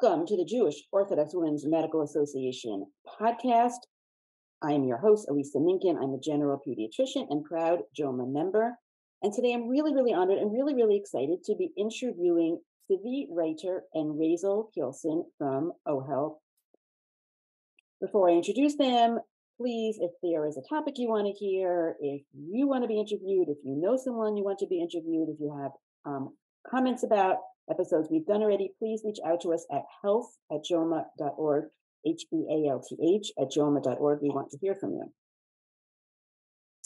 Welcome to the Jewish Orthodox Women's Medical Association podcast. I am your host, Elisa Minkin. I'm a general pediatrician and proud JOMA member. And today I'm really, really honored and really, really excited to be interviewing Tzivy Reiter and Raizel Keilson from OHEL. Before I introduce them, please, if there is a topic you want to hear, if you want to be interviewed, if you know someone you want to be interviewed, if you have um, comments about episodes we've done already, please reach out to us at health at joma.org, H E A L T H at joma.org. We want to hear from you.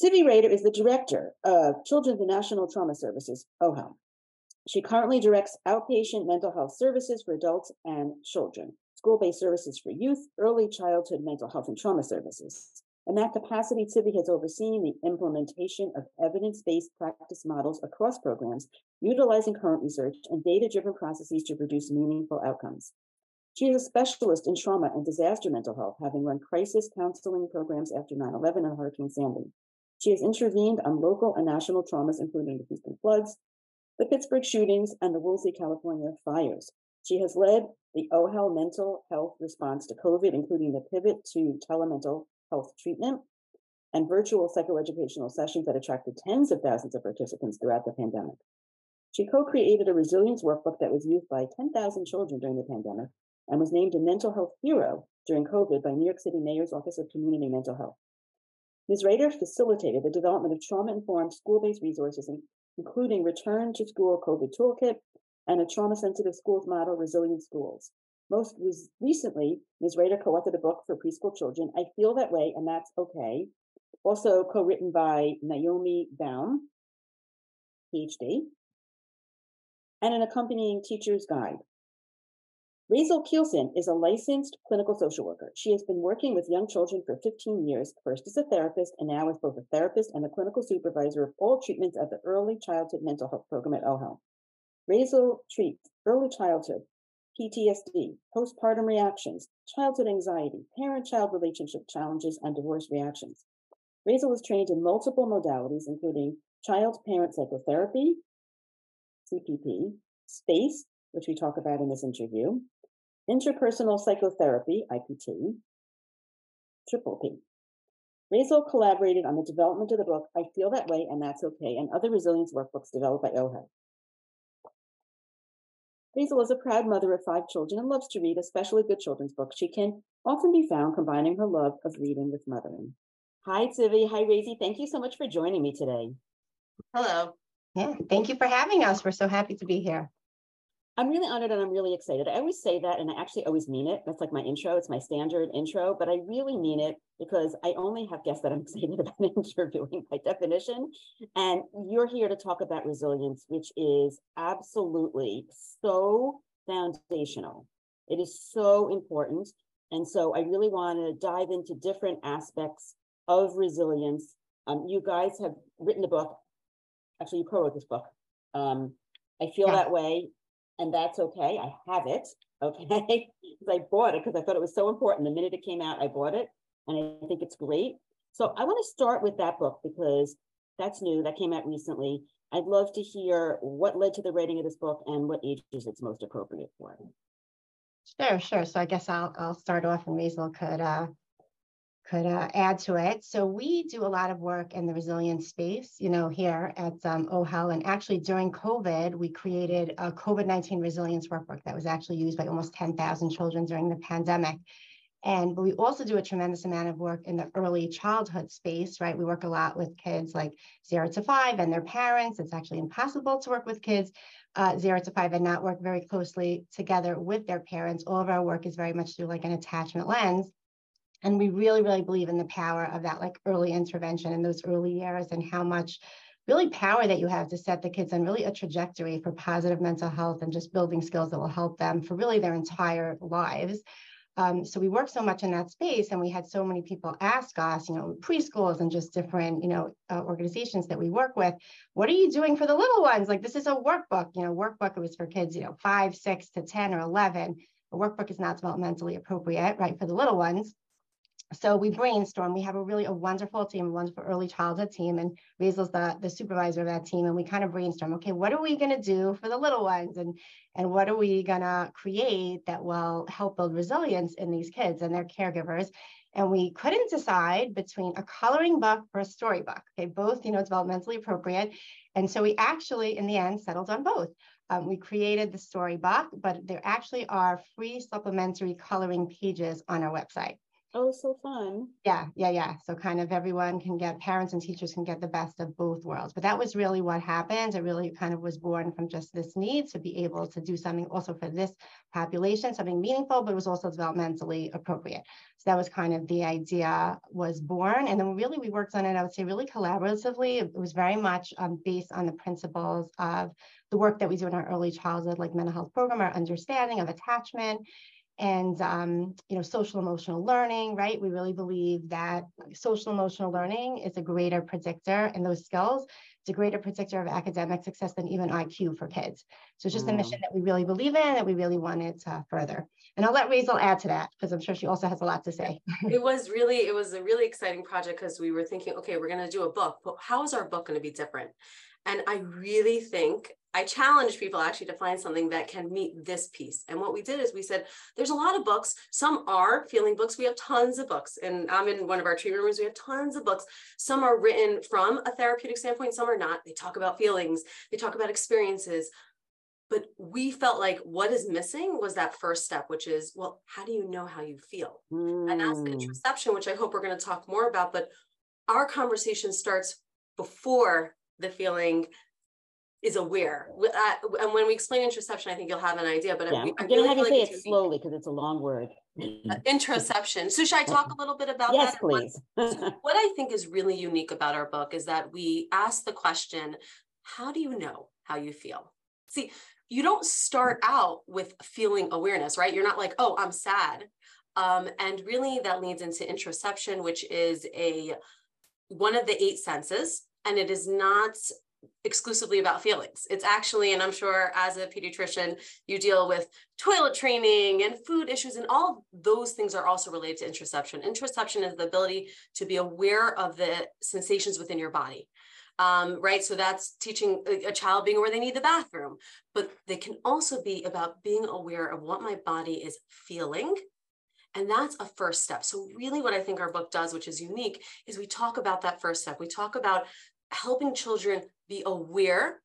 Tzivy Reiter is the director of Children's and National Trauma Services, OHEL. She currently directs outpatient mental health services for adults and children, school based services for youth, early childhood mental health and trauma services. In that capacity, Tzivy has overseen the implementation of evidence based practice models across programs, utilizing current research and data driven processes to produce meaningful outcomes. She is a specialist in trauma and disaster mental health, having run crisis counseling programs after 9 11 and Hurricane Sandy. She has intervened on local and national traumas, including the Houston floods, the Pittsburgh shootings, and the Woolsey, California fires. She has led the OHEL mental health response to COVID, including the pivot to telemental health treatment, and virtual psychoeducational sessions that attracted tens of thousands of participants throughout the pandemic. She co created a resilience workbook that was used by 10,000 children during the pandemic and was named a mental health hero during COVID by New York City Mayor's Office of Community Mental Health. Ms. Reiter facilitated the development of trauma informed school based resources, including Return to School COVID Toolkit and a trauma sensitive schools model, Resilient Schools. Most res- recently, Ms. Reiter co authored a book for preschool children, I Feel That Way, and That's Okay, also co written by Naomi Baum, PhD, and an accompanying teacher's guide. Raizel Keilson is a licensed clinical social worker. She has been working with young children for 15 years, first as a therapist and now as both a therapist and a clinical supervisor of all treatments at the Early Childhood Mental Health Program at OHEL. Raizel treats early childhood, PTSD, postpartum reactions, childhood anxiety, parent child relationship challenges, and divorce reactions. Raizel was trained in multiple modalities, including child parent psychotherapy, CPP, SPACE, which we talk about in this interview, interpersonal psychotherapy, IPT, triple P. Raizel collaborated on the development of the book I Feel That Way and That's Okay and other resilience workbooks developed by OHEL. Raizel is a proud mother of five children and loves to read, especially good children's books. She can often be found combining her love of reading with mothering. Hi, Tzivy. Hi, Raizy. Thank you so much for joining me today. Hello. Yeah, thank you for having us. We're so happy to be here. I'm really honored and I'm really excited. I always say that, and I actually always mean it. That's like my intro. It's my standard intro, but I really mean it because I only have guests that I'm excited about interviewing by definition. And you're here to talk about resilience, which is absolutely so foundational. It is so important. And so I really want to dive into different aspects of resilience. Um, you guys have written a book. Actually, you co-wrote this book. Um, I feel yeah. that way and that's okay. I have it. Okay. I bought it because I thought it was so important. The minute it came out, I bought it. And I think it's great. So I want to start with that book because that's new. That came out recently. I'd love to hear what led to the writing of this book and what ages it's most appropriate for. Sure, sure. So I guess I'll I'll start off and Raizel could uh, could uh, add to it. So we do a lot of work in the resilience space, you know, here at um, OHEL. And actually during COVID, we created a COVID-19 resilience workbook that was actually used by almost 10,000 children during the pandemic. And we also do a tremendous amount of work in the early childhood space, right? We work a lot with kids like zero to five and their parents. It's actually impossible to work with kids uh, zero to five and not work very closely together with their parents. All of our work is very much through like an attachment lens. And we really, really believe in the power of that like early intervention in those early years and how much really power that you have to set the kids on really a trajectory for positive mental health and just building skills that will help them for really their entire lives. Um, so we work so much in that space, and we had so many people ask us, you know, preschools and just different, you know, uh, organizations that we work with, what are you doing for the little ones? Like this is a workbook, you know, workbook it was for kids, you know, five, six to ten or eleven. A workbook is not developmentally appropriate, right, for the little ones so we brainstorm. We have a really a wonderful team, a wonderful early childhood team, and Raizel's the, the supervisor of that team. And we kind of brainstorm, okay, what are we gonna do for the little ones? And and what are we gonna create that will help build resilience in these kids and their caregivers? And we couldn't decide between a coloring book or a storybook. Okay, both, you know, developmentally appropriate. And so we actually, in the end, settled on both. Um, we created the storybook, but there actually are free supplementary coloring pages on our website. Oh, so fun. Yeah, yeah, yeah. So kind of everyone can get, parents and teachers can get the best of both worlds. But that was really what happened. It really kind of was born from just this need to be able to do something also for this population, something meaningful, but it was also developmentally appropriate. So that was kind of the idea was born. And then really we worked on it, I would say really collaboratively. It was very much um, based on the principles of the work that we do in our early childhood, like mental health program, our understanding of attachment and um, you know social emotional learning right? We really believe that social emotional learning is a greater predictor and those skills it's a greater predictor of academic success than even iq for kids so it's just mm. a mission that we really believe in that we really wanted to further and i'll let Raizel add to that because i'm sure she also has a lot to say it was really it was a really exciting project because we were thinking okay we're going to do a book but how is our book going to be different and I really think I challenge people actually to find something that can meet this piece. And what we did is we said, there's a lot of books. Some are feeling books. We have tons of books. And I'm in one of our treatment rooms. We have tons of books. Some are written from a therapeutic standpoint. Some are not. They talk about feelings. They talk about experiences. But we felt like what is missing was that first step, which is, well, how do you know how you feel? Mm. And that's the mm. introspection, which I hope we're going to talk more about. But our conversation starts before the feeling is aware. Uh, and when we explain interoception, I think you'll have an idea. But yeah. I, am going to have you say it slowly because it's a long word. Uh, interoception. So should I talk a little bit about yes, that? Yes, please. so what I think is really unique about our book is that we ask the question, how do you know how you feel? See, you don't start out with feeling awareness, right? You're not like, oh, I'm sad. Um, and really that leads into interoception, which is a one of the eight senses and it is not exclusively about feelings. It's actually, and I'm sure as a pediatrician, you deal with toilet training and food issues, and all those things are also related to interoception. Interoception is the ability to be aware of the sensations within your body. Um, right? So that's teaching a child being aware they need the bathroom, but they can also be about being aware of what my body is feeling and that's a first step. So, really, what I think our book does, which is unique, is we talk about that first step. We talk about helping children be aware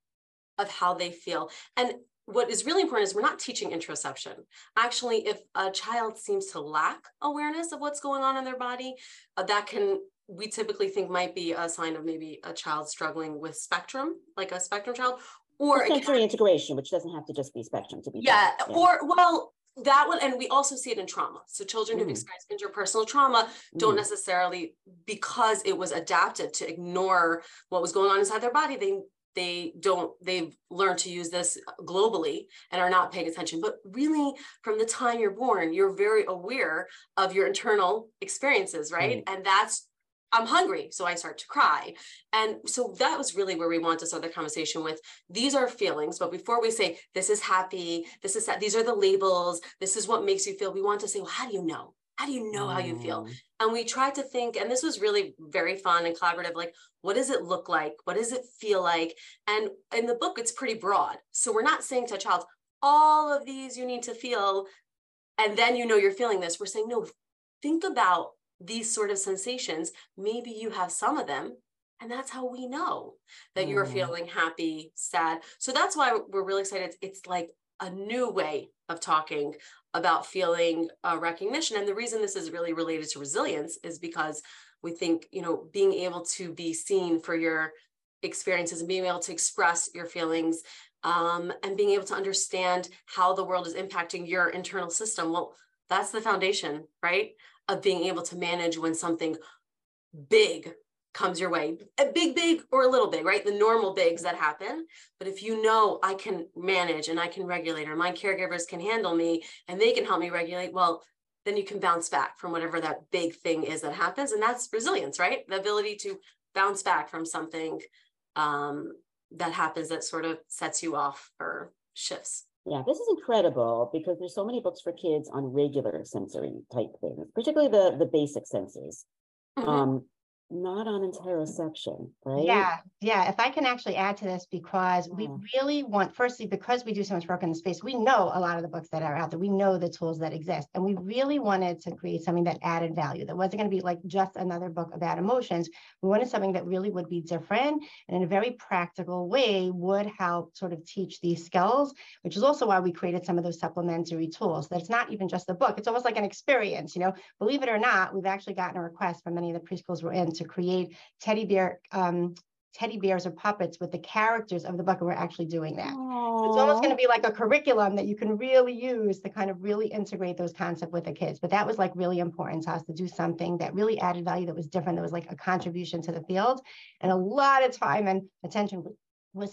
of how they feel. And what is really important is we're not teaching interoception. Actually, if a child seems to lack awareness of what's going on in their body, uh, that can we typically think might be a sign of maybe a child struggling with spectrum, like a spectrum child, or sensory integration, which doesn't have to just be spectrum to be. Yeah, yeah, or well, that one and we also see it in trauma so children mm. who've experienced interpersonal trauma don't mm. necessarily because it was adapted to ignore what was going on inside their body they they don't they've learned to use this globally and are not paying attention but really from the time you're born you're very aware of your internal experiences right mm. and that's I'm hungry, so I start to cry. And so that was really where we want to start the conversation with these are feelings, but before we say this is happy, this is sad, these are the labels, this is what makes you feel, we want to say, well, how do you know? How do you know how you feel? Mm. And we tried to think, and this was really very fun and collaborative, like, what does it look like? What does it feel like? And in the book, it's pretty broad. So we're not saying to a child, all of these you need to feel, and then you know you're feeling this. We're saying, no, think about these sort of sensations, maybe you have some of them. And that's how we know that mm. you're feeling happy, sad. So that's why we're really excited. It's, it's like a new way of talking about feeling uh, recognition. And the reason this is really related to resilience is because we think, you know, being able to be seen for your experiences and being able to express your feelings um, and being able to understand how the world is impacting your internal system. Well, that's the foundation, right? Of being able to manage when something big comes your way. A big big or a little big right? The normal bigs that happen. But if you know i can manage and i can regulate or my caregivers can handle me and they can help me regulate well then you can bounce back from whatever that big thing is that happens. And that's resilience right? The ability to bounce back from something um, that happens that sort of sets you off or shifts yeah, this is incredible because there's so many books for kids on regular sensory type things, particularly the the basic senses. Mm-hmm. Um, not on interoception, right? Yeah, yeah. If I can actually add to this, because we really want, firstly, because we do so much work in the space, we know a lot of the books that are out there. We know the tools that exist, and we really wanted to create something that added value. That wasn't going to be like just another book about emotions. We wanted something that really would be different and in a very practical way would help sort of teach these skills, which is also why we created some of those supplementary tools. That it's not even just a book; it's almost like an experience. You know, believe it or not, we've actually gotten a request from many of the preschools we're in to create teddy bear um, teddy bears or puppets with the characters of the book, and we're actually doing that. Aww. It's almost going to be like a curriculum that you can really use to kind of really integrate those concepts with the kids. But that was like really important to us to do something that really added value that was different, that was like a contribution to the field. And a lot of time and attention was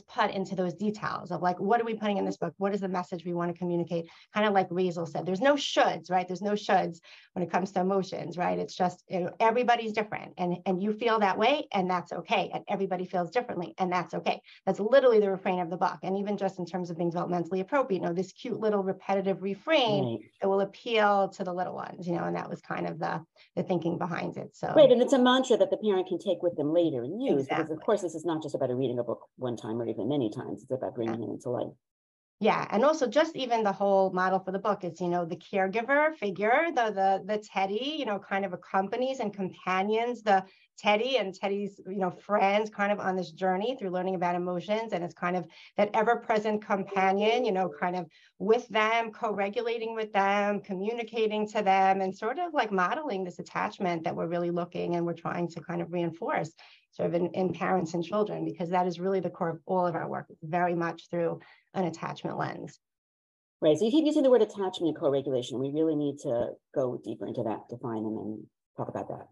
put into those details of like, what are we putting in this book? What is the message we want to communicate? Kind of like Raizel said, there's no shoulds, right? There's no shoulds when it comes to emotions, right? It's just you know, everybody's different and, and you feel that way and that's okay. And everybody feels differently and that's okay. That's literally the refrain of the book. And even just in terms of being developmentally appropriate, you know, this cute little repetitive refrain right. that will appeal to the little ones, you know, and that was kind of the, the thinking behind it. So Right. And it's a mantra that the parent can take with them later and use exactly. because of course this is not just about reading a book one time time or even many times. It's about bringing yeah. it into life. Yeah, and also just even the whole model for the book is, you know, the caregiver figure, the the the Teddy, you know, kind of accompanies and companions the Teddy and Teddy's, you know, friends kind of on this journey through learning about emotions. And it's kind of that ever-present companion, you know, kind of with them, co-regulating with them, communicating to them, and sort of like modeling this attachment that we're really looking and we're trying to kind of reinforce sort of in, in parents and children, because that is really the core of all of our work, very much through an attachment lens. Right. So you keep using the word attachment and co-regulation. We really need to go deeper into that, define them, and talk about that.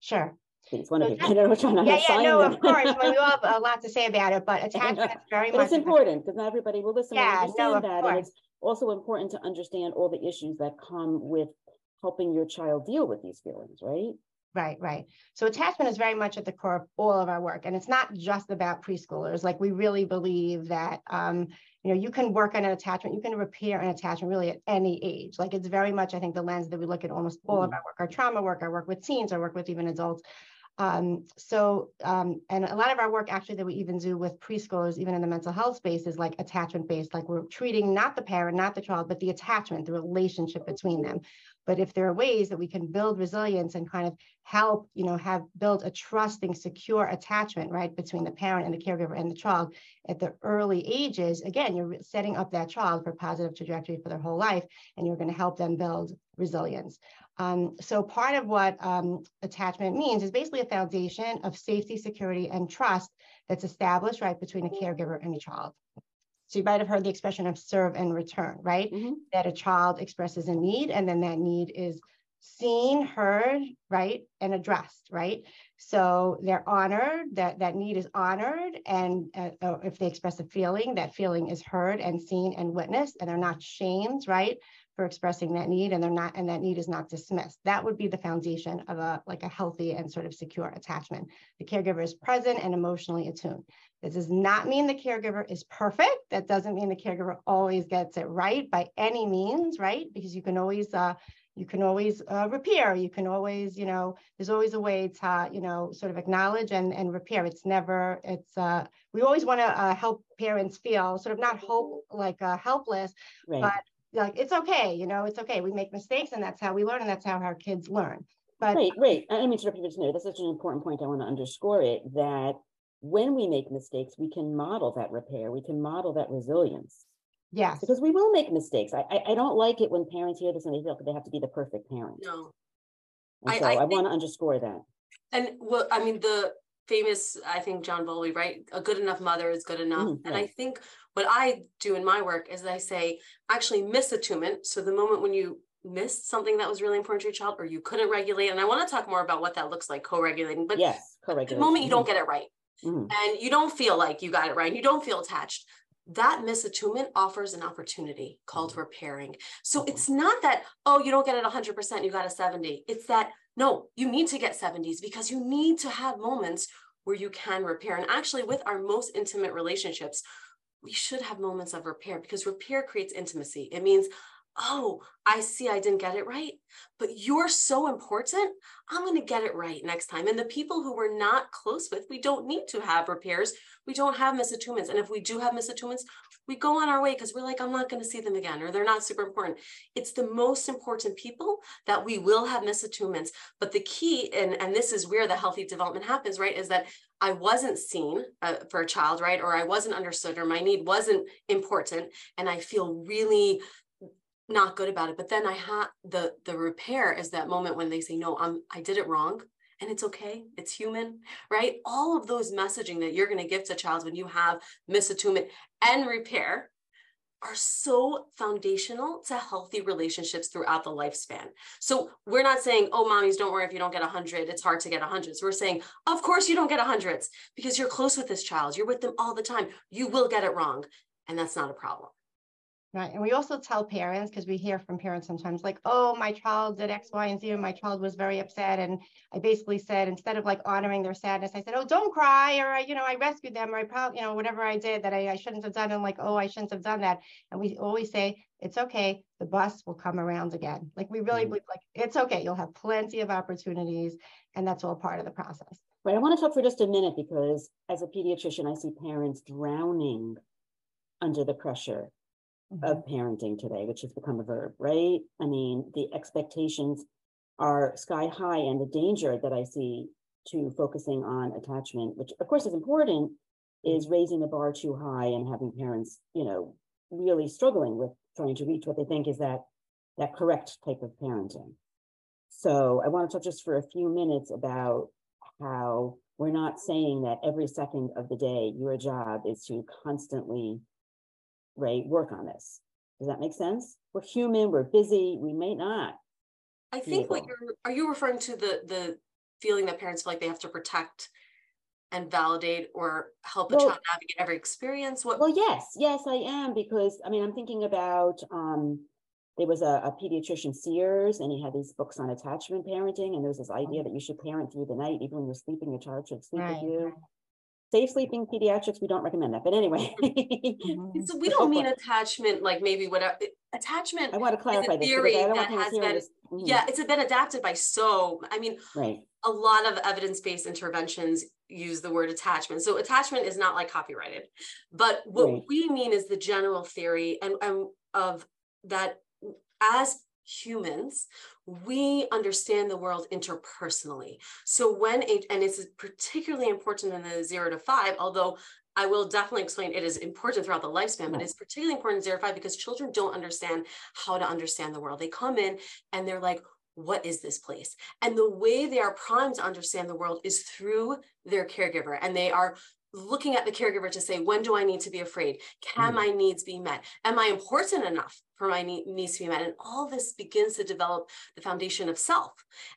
Sure. Please, one of you. I don't know which one. Yeah, yeah, no, of course. Well, we all have a lot to say about it, but attachment is very but much. It's important because not everybody will listen yeah, understand no, that. Course. And it's also important to understand all the issues that come with helping your child deal with these feelings, right? Right, right. So attachment is very much at the core of all of our work, and it's not just about preschoolers. Like we really believe that um, you know you can work on an attachment, you can repair an attachment really at any age. Like it's very much, I think, the lens that we look at almost all mm-hmm. of our work, our trauma work, our work with teens, our work with even adults. Um, so, um, and a lot of our work actually that we even do with preschoolers, even in the mental health space, is like attachment based. Like we're treating not the parent, not the child, but the attachment, the relationship between them. But if there are ways that we can build resilience and kind of help, you know, have build a trusting, secure attachment, right, between the parent and the caregiver and the child at the early ages, again, you're setting up that child for positive trajectory for their whole life, and you're going to help them build resilience. Um, so part of what um, attachment means is basically a foundation of safety, security, and trust that's established right between a caregiver and a child. So you might have heard the expression of serve and return, right? Mm-hmm. That a child expresses a need and then that need is seen, heard, right, and addressed, right? So they're honored, that that need is honored, and uh, if they express a feeling, that feeling is heard and seen and witnessed, and they're not shamed, right, for expressing that need and they're not and that need is not dismissed. That would be the foundation of a like a healthy and sort of secure attachment. The caregiver is present and emotionally attuned. This does not mean the caregiver is perfect. That doesn't mean the caregiver always gets it right by any means right? Because you can always uh, you can always uh, repair. You can always you know there's always a way to you know sort of acknowledge and and repair. It's never it's uh we always want to uh, help parents feel sort of not hope like uh, helpless right. but like it's okay, you know, it's okay. We make mistakes and that's how we learn and that's how our kids learn. But wait, wait, I mean to repeat there. That's such an important point. I want to underscore it that when we make mistakes, we can model that repair, we can model that resilience. Yes. Because we will make mistakes. I, I, I don't like it when parents hear this and they feel like they have to be the perfect parent. No. And so I, I, I want to underscore that. And well, I mean, the famous, I think John Bowlby, right? A good enough mother is good enough. Mm, and I think what I do in my work is I say actually miss misattunement. So the moment when you missed something that was really important to your child or you couldn't regulate and i want to talk more about what that looks like co-regulating but yes co-regulating. the moment you don't get it right mm-hmm. and you don't feel like you got it right and you don't feel attached that misattunement offers an opportunity called mm-hmm. repairing so mm-hmm. it's not that oh you don't get it 100% you got a 70 it's that no you need to get 70s because you need to have moments where you can repair and actually with our most intimate relationships we should have moments of repair because repair creates intimacy. It means oh, I see I didn't get it right, but you're so important. I'm going to get it right next time. And the people who we're not close with, we don't need to have repairs. We don't have misattunements. And if we do have misattunements, we go on our way because we're like, I'm not going to see them again, or they're not super important. It's the most important people that we will have misattunements. But the key, and, and this is where the healthy development happens, right, is that I wasn't seen uh, for a child, right? Or I wasn't understood, or my need wasn't important. And I feel really not good about it but then i had the the repair is that moment when they say no i'm i did it wrong and it's okay it's human right all of those messaging that you're going to give to child when you have misattunement and repair are so foundational to healthy relationships throughout the lifespan. So we're not saying, oh, mommies, don't worry if you don't get 100, it's hard to get 100. So we're saying, of course you don't get 100s because you're close with this child. You're with them all the time. You will get it wrong. And that's not a problem. Right. And we also tell parents, because we hear from parents sometimes like, oh, my child did X, Y, and Z, and my child was very upset. And I basically said, instead of like honoring their sadness, I said, oh, don't cry, or, you know, I rescued them, or I probably, you know, whatever I did that I, I shouldn't have done. And like, oh, I shouldn't have done that. And we always say, it's okay. The bus will come around again. Like we really mm-hmm. believe like, it's okay. You'll have plenty of opportunities. And that's all part of the process. Right. I want to talk for just a minute because as a pediatrician, I see parents drowning under the pressure mm-hmm. of parenting today, which has become a verb, right? I mean, the expectations are sky high, and the danger that I see to focusing on attachment, which of course is important, is raising the bar too high and having parents, you know, really struggling with trying to reach what they think is that that correct type of parenting. So I want to talk just for a few minutes about how we're not saying that every second of the day your job is to constantly right, work on this. Does that make sense? We're human, we're busy, we may not. I think what you're are you referring to the the feeling that parents feel like they have to protect and validate or help a well, child navigate every experience? What well yes, yes, I am because I mean I'm thinking about um there was a, a pediatrician Sears and he had these books on attachment parenting and there's this idea that you should parent through the night even when you're sleeping your child should sleep right, with you safe sleeping pediatrics, we don't recommend that. But anyway. Mm-hmm. so we don't mean attachment like maybe whatever attachment. I want to clarify this theory that has been mm-hmm. yeah, it's been adapted by so I mean right. a lot of evidence-based interventions use the word attachment. So attachment is not like copyrighted. But what right. we mean is the general theory and, and of that as humans, we understand the world interpersonally. So when a, and it's particularly important in the zero to five, although I will definitely explain it is important throughout the lifespan, but it's particularly important in zero to five because children don't understand how to understand the world. They come in and they're like, what is this place? And the way they are primed to understand the world is through their caregiver. And they are looking at the caregiver to say, when do I need to be afraid? Can mm. my needs be met? Am I important enough for my needs to be met? And all this begins to develop the foundation of self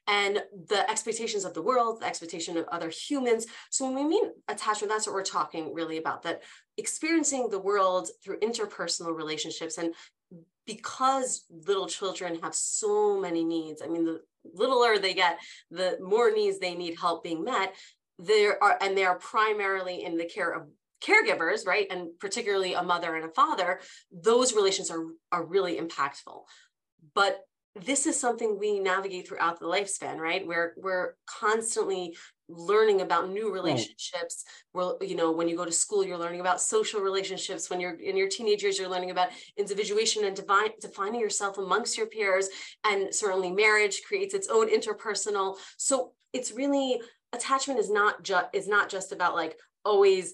and the expectations of the world, the expectation of other humans. So when we mean attachment, that's what we're talking really about, that experiencing the world through interpersonal relationships and because little children have so many needs, I mean, the littler they get, the more needs they need help being met there are and they are primarily in the care of caregivers right? And particularly a mother and a father those relations are are really impactful. But this is something we navigate throughout the lifespan right? We're we're constantly learning about new relationships. Right. well you know when you go to school you're learning about social relationships. When you're in your teenage years you're learning about individuation and divine, defining yourself amongst your peers. And certainly marriage creates its own interpersonal. So it's really attachment is not just is not just about like always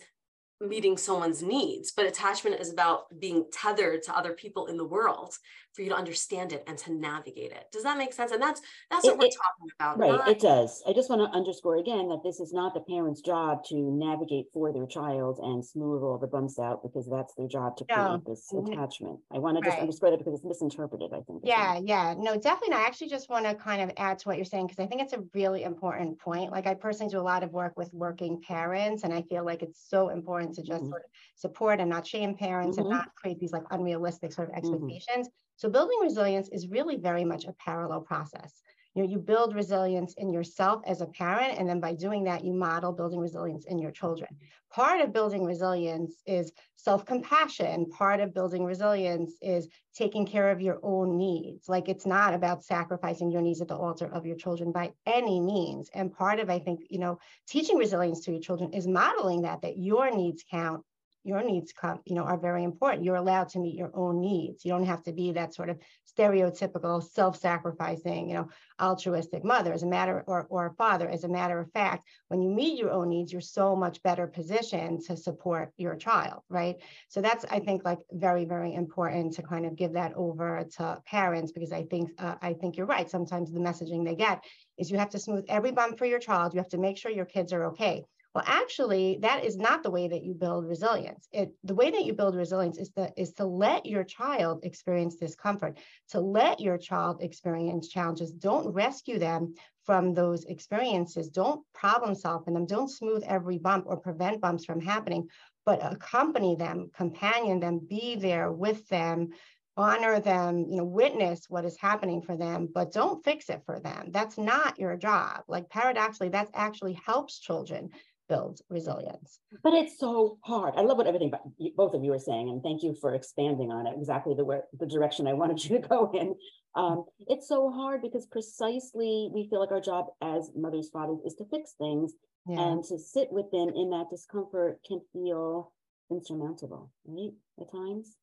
meeting someone's needs but attachment is about being tethered to other people in the world for you to understand it and to navigate it. Does that make sense? And that's that's what it, we're it, talking about. Right, not, it does. I just want to underscore again that this is not the parent's job to navigate for their child and smooth all the bumps out because that's their job to create no. this mm-hmm. attachment. I want to just right. underscore that because it's misinterpreted, I think. Yeah, yeah. No, definitely not. I actually just want to kind of add to what you're saying because I think it's a really important point. Like I personally do a lot of work with working parents and I feel like it's so important to just mm-hmm. sort of support and not shame parents mm-hmm. and not create these like unrealistic sort of mm-hmm. expectations. So building resilience is really very much a parallel process. You know, you build resilience in yourself as a parent, and then by doing that, you model building resilience in your children. Part of building resilience is self-compassion. Part of building resilience is taking care of your own needs. Like it's not about sacrificing your needs at the altar of your children by any means. And part of, I think, you know, teaching resilience to your children is modeling that, that your needs count your needs come, you know, are very important. You're allowed to meet your own needs. You don't have to be that sort of stereotypical, self-sacrificing, you know, altruistic mother as a matter or, or father. As a matter of fact, when you meet your own needs, you're so much better positioned to support your child, right? So that's, I think, like very, very important to kind of give that over to parents because I think uh, I think you're right. Sometimes the messaging they get is you have to smooth every bump for your child. You have to make sure your kids are okay. Well, actually, that is not the way that you build resilience. It, the way that you build resilience is, to is to let your child experience discomfort, to let your child experience challenges. Don't rescue them from those experiences. Don't problem solve in them. Don't smooth every bump or prevent bumps from happening, but accompany them, companion them, be there with them, honor them, you know, witness what is happening for them, but don't fix it for them. That's not your job. Like paradoxically, that actually helps children builds resilience. But it's so hard. I love what everything both of you are saying, and thank you for expanding on it exactly the way, the direction I wanted you to go in. Um, it's so hard because precisely we feel like our job as mothers, fathers is to fix things, yeah. and to sit with them in that discomfort can feel insurmountable, right? At times.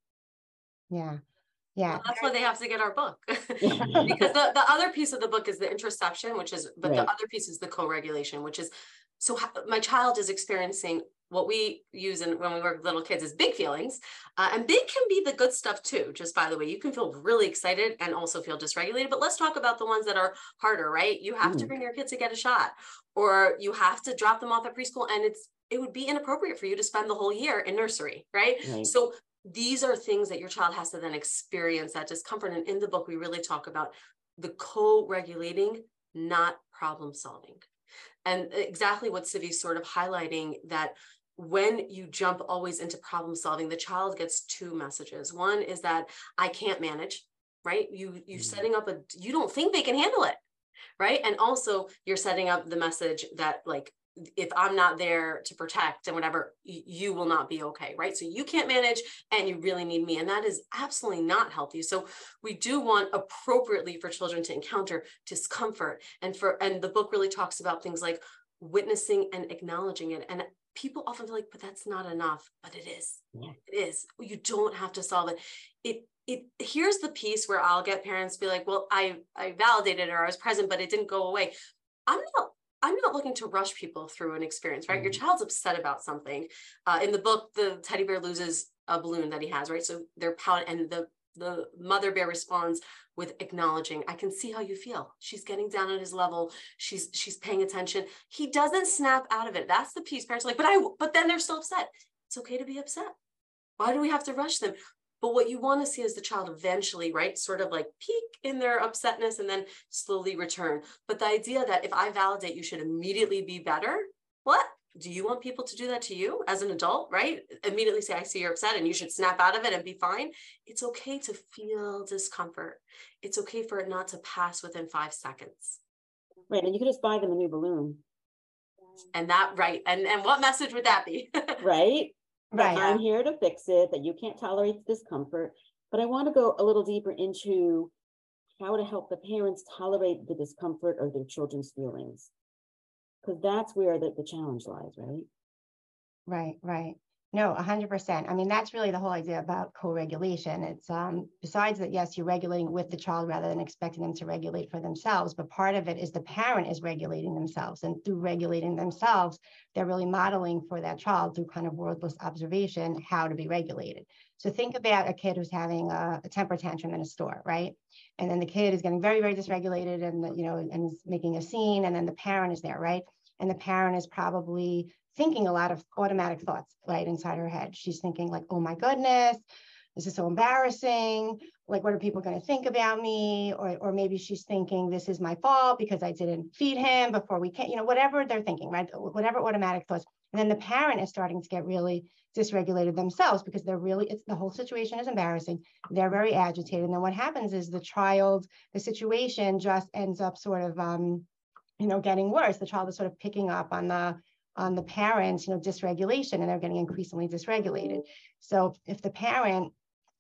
Yeah. Yeah. Well, that's why they have to get our book. because the, the other piece of the book is the introspection, which is, but right. the other piece is the co-regulation, which is so my child is experiencing what we use in, when we work with little kids is big feelings uh, and big can be the good stuff too just by the way you can feel really excited and also feel dysregulated but let's talk about the ones that are harder right you have mm. to bring your kids to get a shot or you have to drop them off at preschool and it's it would be inappropriate for you to spend the whole year in nursery right, right. so these are things that your child has to then experience that discomfort and in the book we really talk about the co-regulating not problem solving and exactly what Tzivy's sort of highlighting that when you jump always into problem solving, the child gets two messages. One is that I can't manage, right? You you're mm-hmm. setting up a you don't think they can handle it, right? And also you're setting up the message that like if I'm not there to protect and whatever, you will not be okay, right? So you can't manage and you really need me. And that is absolutely not healthy. So we do want appropriately for children to encounter discomfort. And for and the book really talks about things like witnessing and acknowledging it. And people often feel like, but that's not enough. But it is. Yeah. It is. You don't have to solve it. It it here's the piece where I'll get parents be like, well, I I validated or I was present, but it didn't go away. I'm not I'm not looking to rush people through an experience, right? Mm-hmm. Your child's upset about something. Uh, in the book, the teddy bear loses a balloon that he has, right? So they're pouting, and the the mother bear responds with acknowledging i can see how you feel she's getting down at his level she's she's paying attention he doesn't snap out of it that's the piece parents are like but i but then they're still upset it's okay to be upset why do we have to rush them but what you want to see is the child eventually, right, sort of like peak in their upsetness and then slowly return. But the idea that if I validate, you should immediately be better. What? Do you want people to do that to you as an adult, right? Immediately say, I see you're upset and you should snap out of it and be fine. It's okay to feel discomfort. It's okay for it not to pass within five seconds. Right. And you could just buy them a new balloon. And that, right. And, and what message would that be? right right. I'm here to fix it, that you can't tolerate the discomfort. But I want to go a little deeper into how to help the parents tolerate the discomfort of their children's feelings. Because that's where the, the challenge lies, right? Right, right. No, 100%. I mean, that's really the whole idea about co-regulation. It's um, besides that, yes, you're regulating with the child rather than expecting them to regulate for themselves. But part of it is the parent is regulating themselves. And through regulating themselves, they're really modeling for that child through kind of wordless observation how to be regulated. So think about a kid who's having a, a temper tantrum in a store, right? And then the kid is getting very, very dysregulated and, you know, and is making a scene. And then the parent is there, right? And the parent is probably thinking a lot of automatic thoughts right inside her head. She's thinking like, oh my goodness, this is so embarrassing. Like, what are people going to think about me? Or, or maybe she's thinking this is my fault because I didn't feed him before we came, you know, whatever they're thinking, right? Whatever automatic thoughts. And then the parent is starting to get really dysregulated themselves because they're really, it's the whole situation is embarrassing. They're very agitated. And then what happens is the child, the situation just ends up sort of, um, you know, getting worse. The child is sort of picking up on the on the parents, you know, dysregulation, and they're getting increasingly dysregulated. So if the parent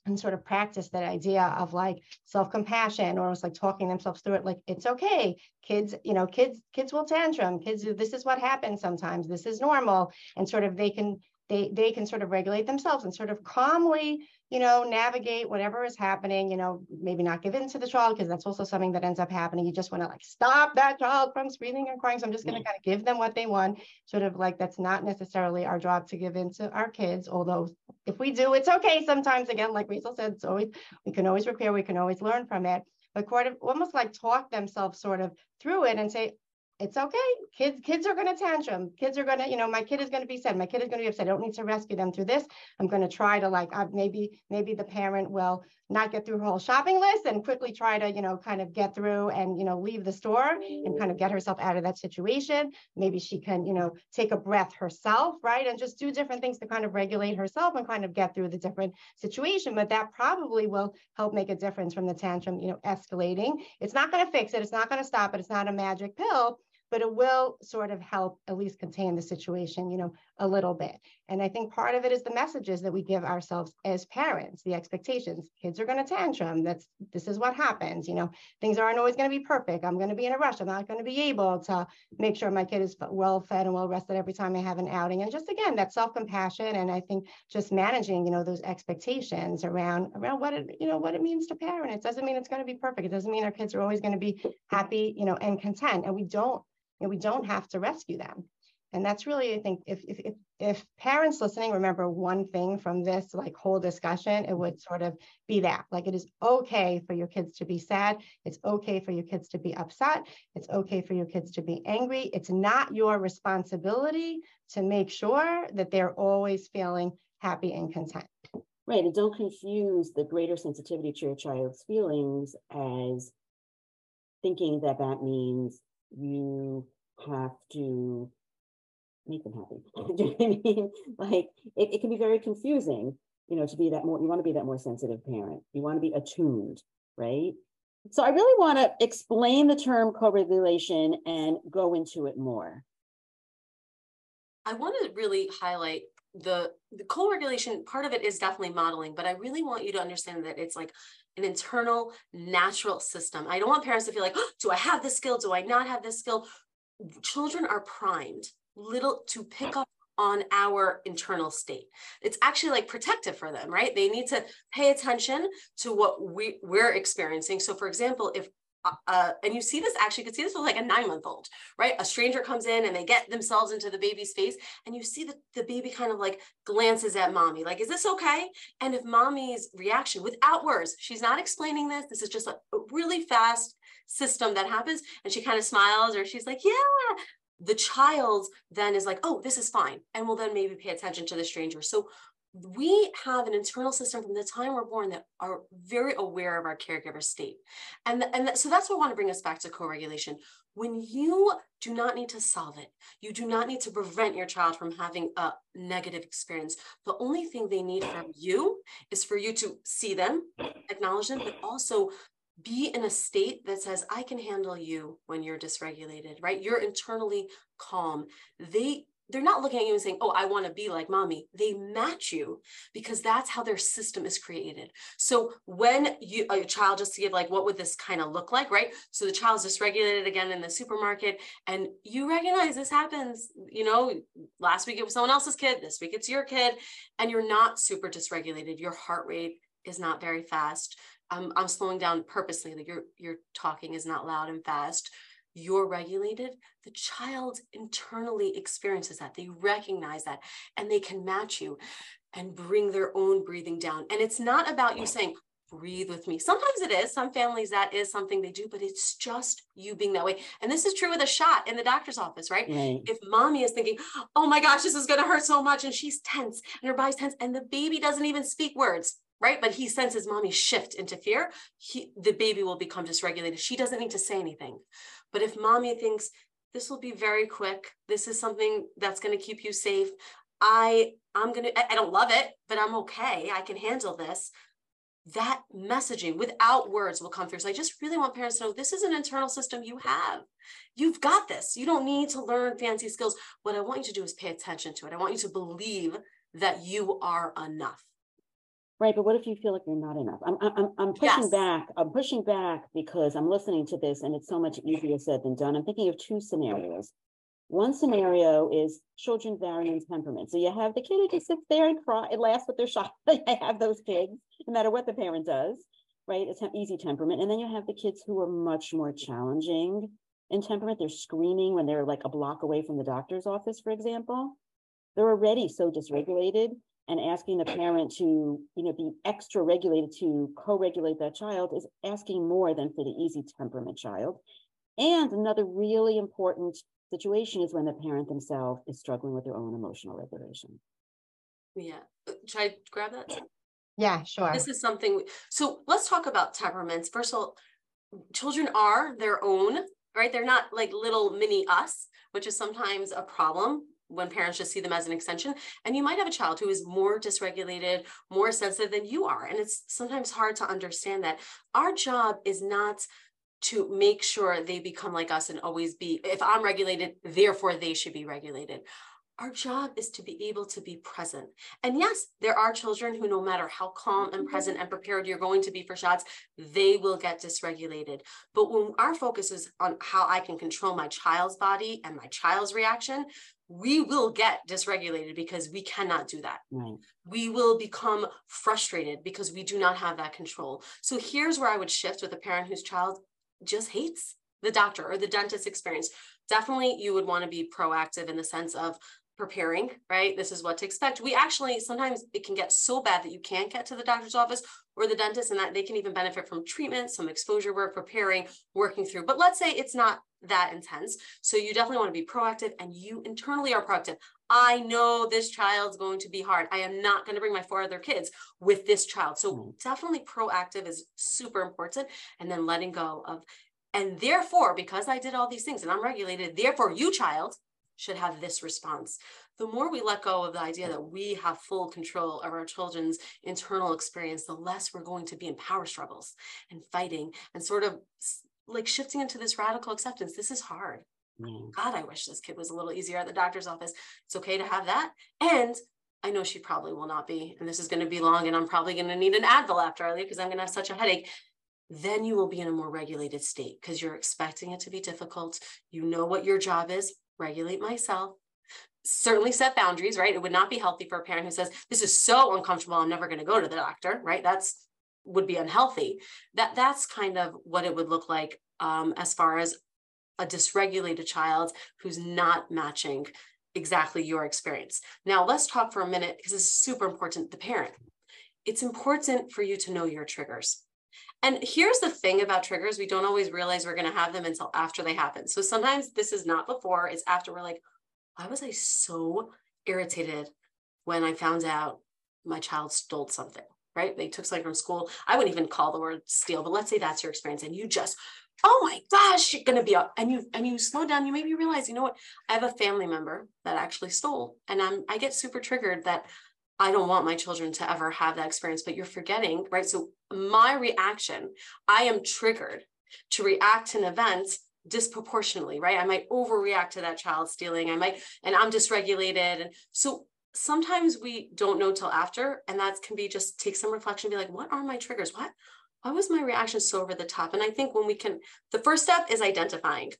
can sort of practice that idea of like self-compassion or almost like talking themselves through it like it's okay kids you know kids kids will tantrum kids this is what happens sometimes this is normal and sort of they can they they can sort of regulate themselves and sort of calmly you know navigate whatever is happening you know maybe not give in to the child because that's also something that ends up happening. You just want to like stop that child from screaming and crying. So i'm just going to mm. kind of give them what they want sort of like that's not necessarily our job to give in to our kids although if we do it's okay sometimes. Again like Raizel said it's always we can always repair we can always learn from it. But of almost like talk themselves sort of through it and say it's okay. Kids, kids are going to tantrum. Kids are going to, you know, my kid is going to be sad. My kid is going to be upset. I don't need to rescue them through this. I'm going to try to like, uh, maybe, maybe the parent will not get through her whole shopping list and quickly try to, you know, kind of get through and, you know, leave the store and kind of get herself out of that situation. Maybe she can, you know, take a breath herself, right? And just do different things to kind of regulate herself and kind of get through the different situation. But that probably will help make a difference from the tantrum, you know, escalating. It's not going to fix it. It's not going to stop it. It's not a magic pill, but it will sort of help at least contain the situation, you know, a little bit. And I think part of it is the messages that we give ourselves as parents, the expectations. Kids are going to tantrum. That's this is what happens. You know, things aren't always going to be perfect. I'm going to be in a rush. I'm not going to be able to make sure my kid is well fed and well rested every time I have an outing. And just again, that self-compassion and I think just managing, you know, those expectations around around what it, you know, what it means to parent. It doesn't mean it's going to be perfect. It doesn't mean our kids are always going to be happy, you know, and content. And we don't and we don't have to rescue them. And that's really, I think, if, if, if, if, parents listening remember one thing from this like whole discussion, it would sort of be that like it is okay for your kids to be sad. It's okay for your kids to be upset. It's okay for your kids to be angry. It's not your responsibility to make sure that they're always feeling happy and content. Right. And don't confuse the greater sensitivity to your child's feelings as thinking that that means you have to make them happy. Do you know what I mean? Like it, it can be very confusing, you know, to be that more, you want to be that more sensitive parent. You want to be attuned, right? So I really want to explain the term co-regulation and go into it more. I want to really highlight the the co-regulation part of it is definitely modeling but i really want you to understand that it's like an internal natural system. I don't want parents to feel like, oh, do I have this skill? Do I not have this skill? Children are primed little to pick up on our internal state. It's actually like protective for them, right? They need to pay attention to what we, we're experiencing. So for example, if uh, uh, and you see this actually, you could see this with like a nine month old, right? A stranger comes in and they get themselves into the baby's face, and you see that the baby kind of like glances at mommy, like, is this okay? And if mommy's reaction without words, she's not explaining this, this is just a, a really fast system that happens, and she kind of smiles or she's like, yeah. The child then is like, oh, this is fine, and will then maybe pay attention to the stranger. So we have an internal system from the time we're born that are very aware of our caregiver state. And, and so that's what I want to bring us back to co-regulation. When you do not need to solve it, you do not need to prevent your child from having a negative experience. The only thing they need from you is for you to see them, acknowledge them, but also be in a state that says, I can handle you when you're dysregulated, right? You're internally calm. They they're not looking at you and saying, Oh, I want to be like mommy. They match you because that's how their system is created. So when you a child just to give like what would this kind of look like, right? So the child's dysregulated again in the supermarket, and you recognize this happens, you know, last week it was someone else's kid, this week it's your kid, and you're not super dysregulated. Your heart rate is not very fast. I'm, I'm slowing down purposely, like your your talking is not loud and fast you're regulated, the child internally experiences that. They recognize that and they can match you and bring their own breathing down. And it's not about you saying, breathe with me. Sometimes it is. Some families that is something they do, but it's just you being that way. And this is true with a shot in the doctor's office, right? right. If mommy is thinking, oh my gosh, this is going to hurt so much, and she's tense and her body's tense, and the baby doesn't even speak words, right? But he senses mommy shift into fear, he, the baby will become dysregulated. She doesn't need to say anything. But if mommy thinks this will be very quick, this is something that's going to keep you safe. I I'm going to I don't love it, but I'm okay. I can handle this. That messaging without words will come through. So I just really want parents to know this is an internal system you have. You've got this. You don't need to learn fancy skills. What I want you to do is pay attention to it. I want you to believe that you are enough. Right, but what if you feel like you're not enough? I'm I'm I'm pushing yes. back. I'm pushing back because I'm listening to this and it's so much easier said than done. I'm thinking of two scenarios. One scenario is children vary in temperament. So you have the kid who just sits there and cry and laughs with their shot. I have those kids, no matter what the parent does, right? It's an easy temperament. And then you have the kids who are much more challenging in temperament. They're screaming when they're like a block away from the doctor's office, for example. They're already so dysregulated and asking the parent to you know be extra regulated to co-regulate that child is asking more than for the easy temperament child. And another really important situation is when the parent themselves is struggling with their own emotional regulation. Yeah. Uh, should i grab that? Yeah sure. This is something so let's talk about temperaments. First of all children are their own right? They're not like little mini us which is sometimes a problem when parents just see them as an extension. And you might have a child who is more dysregulated, more sensitive than you are. And it's sometimes hard to understand that our job is not to make sure they become like us and always be, if I'm regulated, therefore they should be regulated. Our job is to be able to be present. And yes, there are children who, no matter how calm and mm-hmm. present and prepared you're going to be for shots, they will get dysregulated. But when our focus is on how I can control my child's body and my child's reaction, we will get dysregulated because we cannot do that. Right. We will become frustrated because we do not have that control. So here's where I would shift with a parent whose child just hates the doctor or the dentist experience. Definitely, you would want to be proactive in the sense of preparing, right? This is what to expect. We actually sometimes it can get so bad that you can't get to the doctor's office or the dentist, and that they can even benefit from treatment, some exposure work, preparing, working through. But let's say it's not that intense. So you definitely want to be proactive and you internally are proactive. I know this child's going to be hard. I am not going to bring my four other kids with this child. So mm. definitely proactive is super important. And then letting go of, and therefore, because I did all these things and I'm regulated, therefore, you child should have this response. The more we let go of the idea that we have full control of our children's internal experience, the less we're going to be in power struggles and fighting and sort of like shifting into this radical acceptance. This is hard. Mm. God, I wish this kid was a little easier at the doctor's office. It's okay to have that. And I know she probably will not be. And this is going to be long. And I'm probably going to need an Advil after I leave because I'm going to have such a headache. Then you will be in a more regulated state because you're expecting it to be difficult. You know what your job is regulate myself, certainly set boundaries, right? It would not be healthy for a parent who says, This is so uncomfortable, I'm never going to go to the doctor, right? That's would be unhealthy. That that's kind of what it would look like um, as far as a dysregulated child who's not matching exactly your experience. Now let's talk for a minute because is super important. The parent. It's important for you to know your triggers. And here's the thing about triggers we don't always realize we're going to have them until after they happen. So sometimes this is not before, it's after we're like, why was I so irritated when I found out my child stole something? Right? They took something from school. I wouldn't even call the word steal, but let's say that's your experience and you just oh my gosh, you're gonna be up. And you and you slow down, you maybe realize, you know what? I have a family member that actually stole. And I'm I get super triggered that I don't want my children to ever have that experience, but you're forgetting, right? So my reaction, I am triggered to react to an event disproportionately, right? I might overreact to that child stealing. I might, and I'm dysregulated. And so sometimes we don't know till after, and that can be just take some reflection, be like, what are my triggers? What why was my reaction so over the top? And I think when we can, the first step is identifying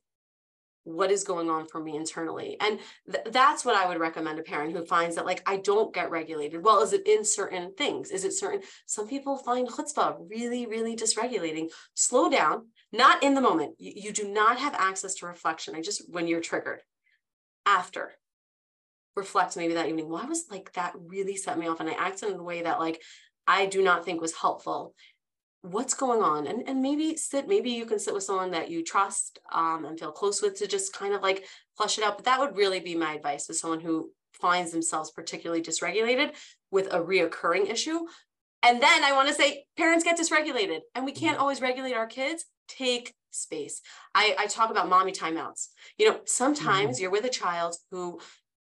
what is going on for me internally. And th- that's what I would recommend a parent who finds that, like, I don't get regulated. Well, is it in certain things? Is it certain? Some people find chutzpah really, really dysregulating. Slow down, not in the moment. You, you do not have access to reflection. I just, when you're triggered, after reflect maybe that evening. Why was like that really set me off? And I acted in a way that, like, I do not think was helpful what's going on and, and maybe sit maybe you can sit with someone that you trust um, and feel close with to just kind of like flush it out but that would really be my advice to someone who finds themselves particularly dysregulated with a reoccurring issue and then i want to say parents get dysregulated and we can't mm-hmm. always regulate our kids take space i, I talk about mommy timeouts you know sometimes mm-hmm. you're with a child who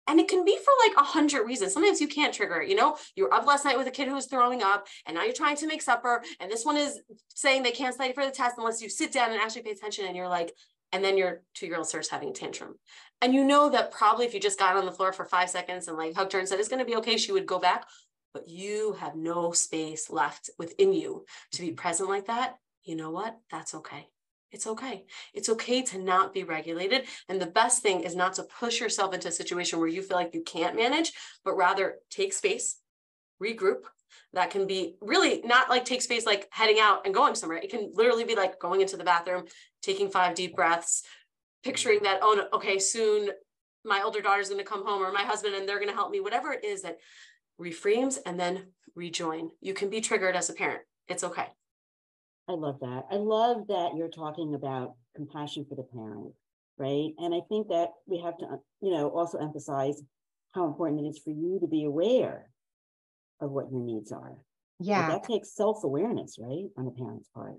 and it can be for like a hundred reasons. Sometimes you can't trigger it. You know, you were up last night with a kid who was throwing up, and now you're trying to make supper, and this one is saying they can't study for the test unless you sit down and actually pay attention. And you're like, and then your two year old starts having a tantrum. And you know that probably if you just got on the floor for five seconds and like hugged her and said, it's going to be okay, she would go back. But you have no space left within you to be present like that. You know what? That's okay. It's okay. It's okay to not be regulated. And the best thing is not to push yourself into a situation where you feel like you can't manage, but rather take space, regroup. That can be really not like take space like heading out and going somewhere. It can literally be like going into the bathroom, taking five deep breaths, picturing that, oh, no, okay, soon my older daughter's going to come home or my husband and they're going to help me, whatever it is that reframes and then rejoin. You can be triggered as a parent. It's okay. I love that. I love that you're talking about compassion for the parent, right? And I think that we have to, you know, also emphasize how important it is for you to be aware of what your needs are. Yeah. that takes self awareness, right, on the parent's part.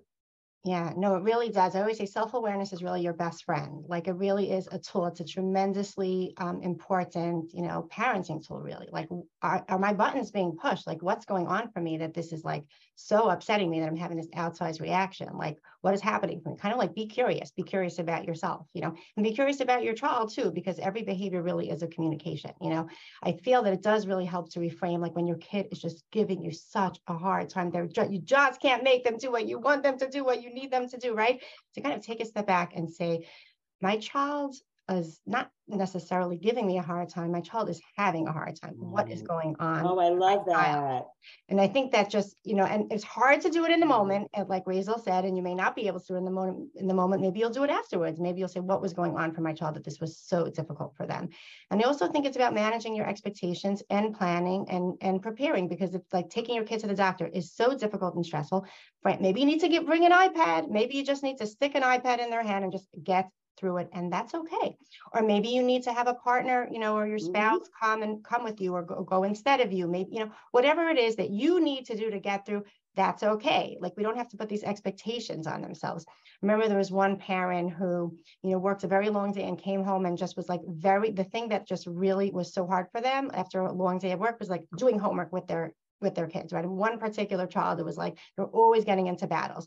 Yeah, no, it really does. I always say self awareness is really your best friend. Like it really is a tool. It's a tremendously um, important, you know, parenting tool. Really, like are, are my buttons being pushed? Like what's going on for me that this is like so upsetting me that I'm having this outsized reaction? Like what is happening? Kind of like be curious. Be curious about yourself, you know, and be curious about your child too, because every behavior really is a communication. You know, I feel that it does really help to reframe. Like when your kid is just giving you such a hard time, they're you just can't make them do what you want them to do, what you need them to do, right? To kind of take a step back and say, my child is not necessarily giving me a hard time. My child is having a hard time. What is mm. going on? Oh, I love that. And I think that just, you know, and it's hard to do it in the moment, and like Raizel said, and you may not be able to do it in the moment in the moment. Maybe you'll do it afterwards. Maybe you'll say, what was going on for my child that this was so difficult for them. And I also think it's about managing your expectations and planning and and preparing because it's like taking your kid to the doctor is so difficult and stressful. Right. Maybe you need to get bring an iPad. Maybe you just need to stick an iPad in their hand and just get through it and that's okay or maybe you need to have a partner you know or your mm-hmm. spouse mm-hmm. come and come with you or go, go instead of you maybe you know whatever it is that you need to do to get through that's okay like we don't have to put these expectations on themselves remember there was one parent who you know worked a very long day and came home and just was like very the thing that just really was so hard for them after a long day of work was like doing homework with their with their kids, right? And one particular child, it was like they're always getting into battles.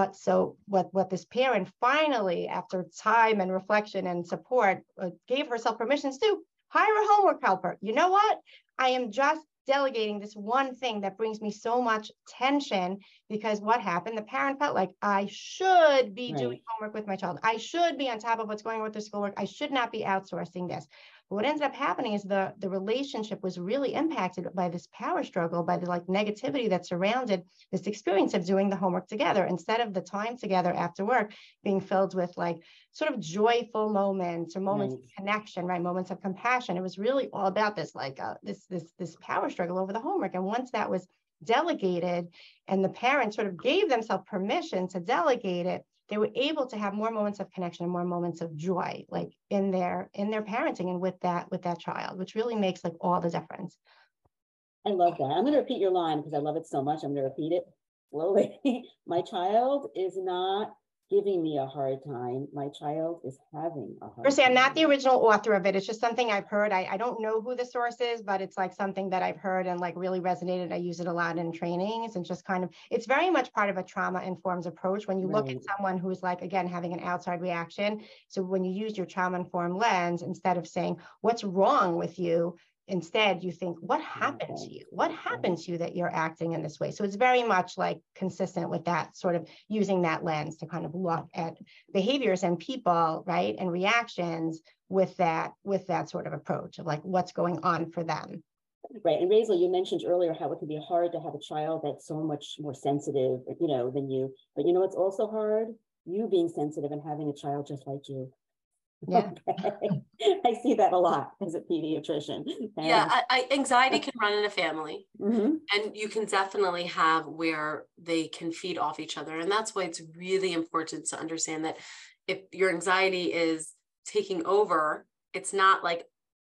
But so what what this parent finally, after time and reflection and support, uh, gave herself permissions to hire a homework helper. You know what? I am just delegating this one thing that brings me so much tension because what happened the parent felt like i should be right. doing homework with my child i should be on top of what's going on with their schoolwork i should not be outsourcing this what ended up happening is the the relationship was really impacted by this power struggle by the like negativity that surrounded this experience of doing the homework together instead of the time together after work being filled with like sort of joyful moments or moments right. of connection right? Moments of compassion. It was really all about this like uh, this this this power struggle over the homework. And once that was delegated and the parents sort of gave themselves permission to delegate it they were able to have more moments of connection and more moments of joy like in their in their parenting and with that with that child which really makes like all the difference. I love that. I'm going to repeat your line because i love it so much. I'm going to repeat it slowly. My child is not giving me a hard time. My child is having a hard time. I'm not the original author of it. It's just something I've heard. I, I don't know who the source is, but it's like something that I've heard and like really resonated. I use it a lot in trainings and just kind of, it's very much part of a trauma informed approach. When you look at someone who's like, again, having an outside reaction. So when you use your trauma informed lens, instead of saying, what's wrong with you? Instead, you think, what happened mm-hmm. to you? What mm-hmm. happened to you that you're acting in this way? So it's very much like consistent with that sort of using that lens to kind of look at behaviors and people, right? And reactions with that, with that sort of approach of like what's going on for them. Right. And Raizel, you mentioned earlier how it can be hard to have a child that's so much more sensitive, you know, than you. But you know it's also hard? You being sensitive and having a child just like you. Yeah. Okay. I see that a lot as a pediatrician. Yeah, I, I, anxiety can run in a family. hmm and you can definitely have where they can feed off each other and that's why it's really important to understand that if your anxiety is taking over it's not like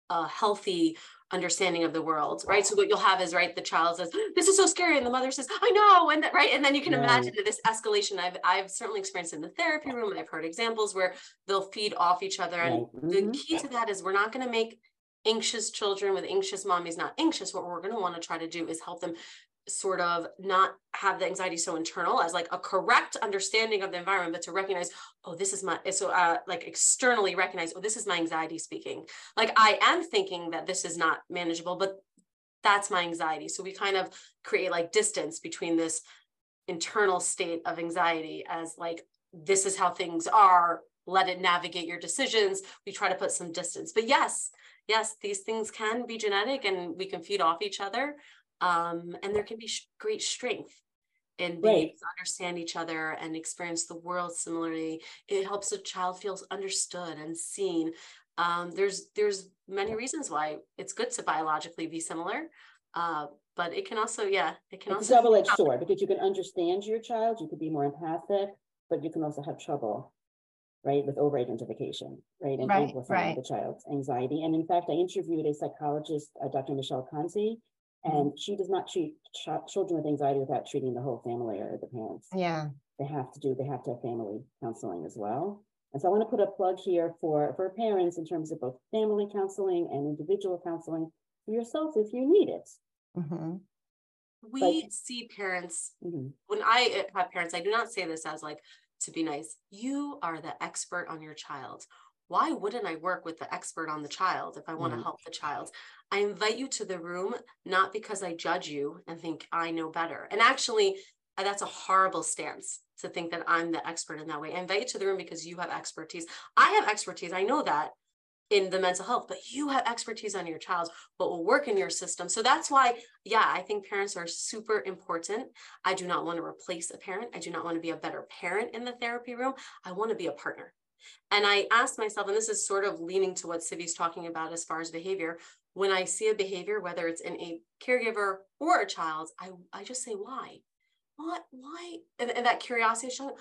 a healthy understanding of the world right? So what you'll have is right the child says this is so scary and the mother says i know and that, right? And then you can Right. imagine this escalation i've i've certainly experienced in the therapy room. I've heard examples where they'll feed off each other and Right. the mm-hmm. key to that is we're not going to make anxious children with anxious mommies not anxious. What we're going to want to try to do is help them sort of not have the anxiety so internal as like a correct understanding of the environment but to recognize oh this is my so uh like externally recognize oh this is my anxiety speaking. Like i am thinking that this is not manageable but that's my anxiety. So we kind of create like distance between this internal state of anxiety as like this is how things are let it navigate your decisions. We try to put some distance. But yes yes these things can be genetic and we can feed off each other um, and there can be sh- great strength in being able to understand each other and experience the world similarly it helps a child feel understood and seen um, there's there's many reasons why it's good to biologically be similar uh, but it can also yeah it can It's also double-edged sword because you can understand your child, you could be more empathic, but you can also have trouble, right, with over-identification, right? And Right, amplifying right. the child's anxiety. And in fact, I interviewed a psychologist, uh, Dr. Michelle Conzi, and she does not treat ch- children with anxiety without treating the whole family or the parents. Yeah. They have to do, they have to have family counseling as well. And so I want to put a plug here for, for parents in terms of both family counseling and individual counseling for yourself if you need it. Mhm. we see parents Mhm. when I uh, have parents, I do not say this as like to be nice. You are the expert on your child. Why wouldn't I work with the expert on the child if I want to Right. help the child? I invite you to the room not because I judge you and think I know better. And actually, uh, that's a horrible stance to think that I'm the expert in that way. I invite you to the room because you have expertise. I have expertise. I know that in the mental health, but you have expertise on your child, what will work in your system. So that's why, yeah, I think parents are super important. I do not want to replace a parent. I do not want to be a better parent in the therapy room. I want to be a partner. And I asked myself, and this is sort of leaning to what Tzivy's talking about as far as behavior. When I see a behavior, whether it's in a caregiver or a child, I, I just say, why? What, why? And, and that curiosity, showing,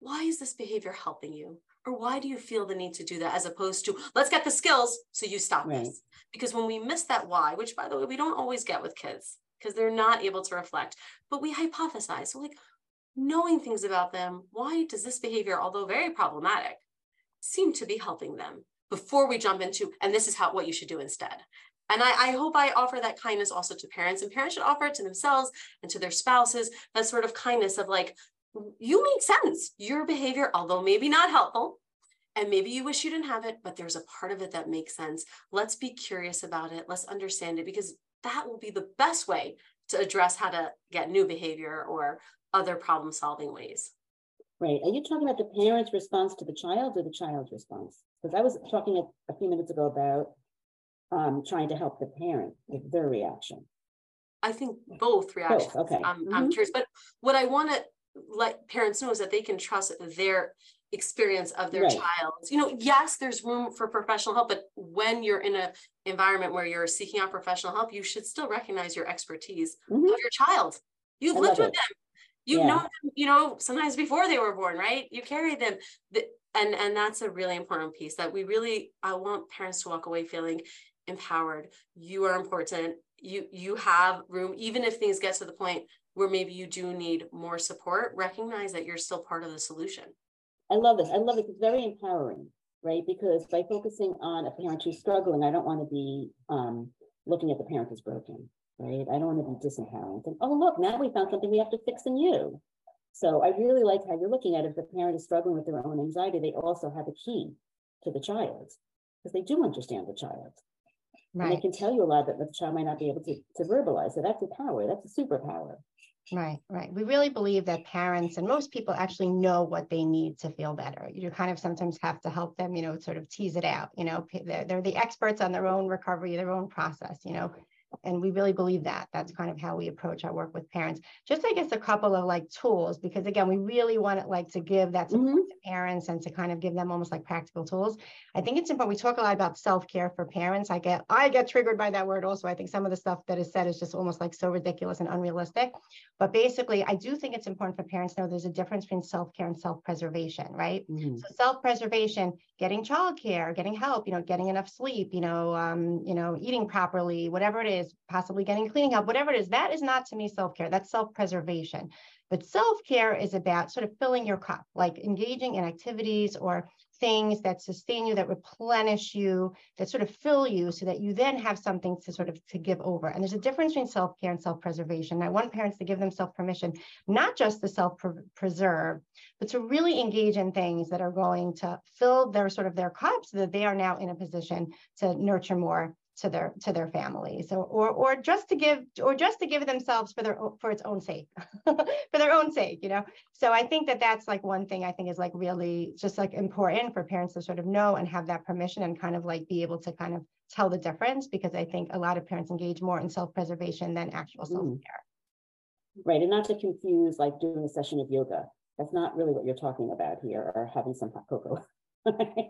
why is this behavior helping you? Or why do you feel the need to do that as opposed to let's get the skills so you stop Right. this? Because when we miss that why, which by the way, we don't always get with kids because they're not able to reflect, but we hypothesize. So, like knowing things about them, why does this behavior, although very problematic, seem to be helping them before we jump into, and this is how what you should do instead. And I, I hope I offer that kindness also to parents, and parents should offer it to themselves and to their spouses. That sort of kindness of like, you make sense. Your behavior, although maybe not helpful, and maybe you wish you didn't have it, but there's a part of it that makes sense. Let's be curious about it. Let's understand it because that will be the best way to address how to get new behavior or other problem solving ways. Right. Are you talking about the parent's response to the child or the child's response? Because I was talking a, a few minutes ago about um, trying to help the parent with their reaction. I think both reactions. okay. I'm, I'm Mhm. curious, but what I want to let parents know is that they can trust their experience of their Right. child. You know, yes, there's room for professional help, but when you're in a environment where you're seeking out professional help, you should still recognize your expertise Mhm. of your child. You've I lived with it. them. You've Yeah. them, you know, sometimes before they were born, right? You carry them. The, and and that's a really important piece that we really I want parents to walk away feeling empowered. You are important. You you have room, even if things get to the point where maybe you do need more support, recognize that you're still part of the solution. I love this. I love it. It's very empowering, right? Because by focusing on a parent who's struggling, I don't want to be um, looking at the parent as broken, right? I don't want to be disempowering. And, oh, look, now we found something we have to fix in you. So I really like how you're looking at it. If the parent is struggling with their own anxiety, they also have a key to the child because they do understand the child. Right. And they can tell you a lot that the child might not be able to, to verbalize. So that's a power. That's a superpower. Right, right. We really believe that parents and most people actually know what they need to feel better. You kind of sometimes have to help them, you know, sort of tease it out. You know, they're, they're the experts on their own recovery, their own process. You know, and we really believe that. That's kind of how we approach our work with parents. Just i guess a couple of like tools because again we really want it like to give that support mm-hmm. to parents and to kind of give them almost like practical tools. I think it's important we talk a lot about self-care for parents. I get i get triggered by that word also. I think some of the stuff that is said is just almost like so ridiculous and unrealistic. But basically i do think it's important for parents to know there's a difference between self-care and self-preservation right? Mm-hmm. so self-preservation getting childcare getting help you know getting enough sleep you know um, you know eating properly whatever it is is possibly getting cleaning help, whatever it is, that is not to me self care. That's self preservation. But self care is about sort of filling your cup, like engaging in activities or things that sustain you, that replenish you, that sort of fill you so that you then have something to sort of to give over. And there's a difference between self-care and self-preservation. I want parents to give themselves permission, not just to self-preserve, but to really engage in things that are going to fill their sort of their cup so that they are now in a position to nurture more to their to their families or, or or just to give or just to give themselves for their for its own sake for their own sake you know? So i think that that's like one thing i think is like really just like important for parents to sort of know and have that permission and kind of like be able to kind of tell the difference because i think a lot of parents engage more in self-preservation than actual mm-hmm. self-care. Right and not to confuse like doing a session of yoga. That's not really what you're talking about here or having some hot cocoa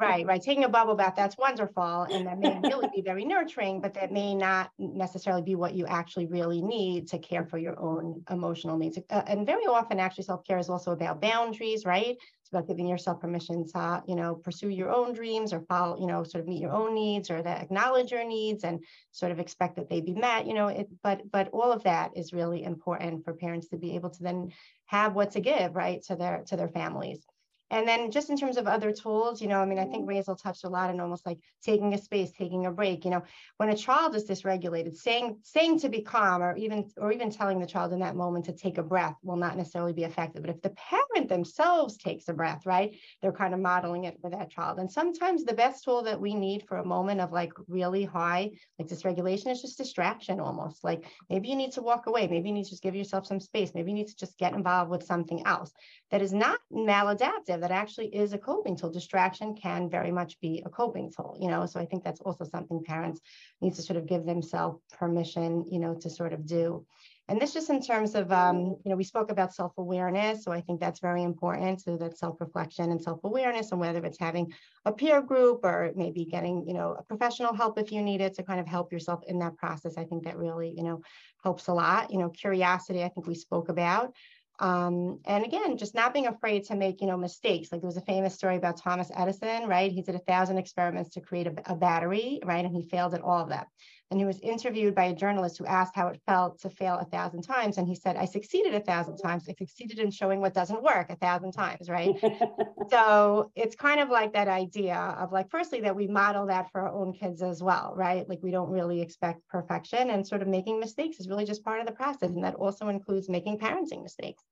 right, right. Taking a bubble bath, that's wonderful. And that may really be very nurturing, but that may not necessarily be what you actually really need to care for your own emotional needs. Uh, and very often, actually, self care is also about boundaries, right? It's about giving yourself permission to, you know, pursue your own dreams or follow, you know, sort of meet your own needs or that acknowledge your needs and sort of expect that they be met, you know, it, but, but all of that is really important for parents to be able to then have what to give, right, to their, to their families. And then just in terms of other tools, you know, I mean, I think Raizel touched a lot on almost like taking a space, taking a break. You know, when a child is dysregulated, saying saying to be calm or even or even telling the child in that moment to take a breath will not necessarily be effective. But if the parent themselves takes a breath, right, they're kind of modeling it for that child. And sometimes the best tool that we need for a moment of like really high like dysregulation is just distraction almost. Like maybe you need to walk away, maybe you need to just give yourself some space, maybe you need to just get involved with something else that is not maladaptive that actually is a coping tool. Distraction can very much be a coping tool, you know. So I think that's also something parents need to sort of give themselves permission, you know, to sort of do. And this just in terms of, um, you know, we spoke about self-awareness. So I think that's very important. So that self-reflection and self-awareness and whether it's having a peer group or maybe getting, you know, a professional help if you need it to kind of help yourself in that process. I think that really, you know, helps a lot. You know, curiosity, I think we spoke about. Um, and again, just not being afraid to make, you know, mistakes. Like there was a famous story about Thomas Edison, right? He did a thousand experiments to create a, a battery, right? And he failed at all of that. And he was interviewed by a journalist who asked how it felt to fail a thousand times. And he said, I succeeded a thousand times. I succeeded in showing what doesn't work a thousand times, right? so it's kind of like that idea of like, firstly, that we model that for our own kids as well, right? Like we don't really expect perfection and sort of making mistakes is really just part of the process. And that also includes making parenting mistakes.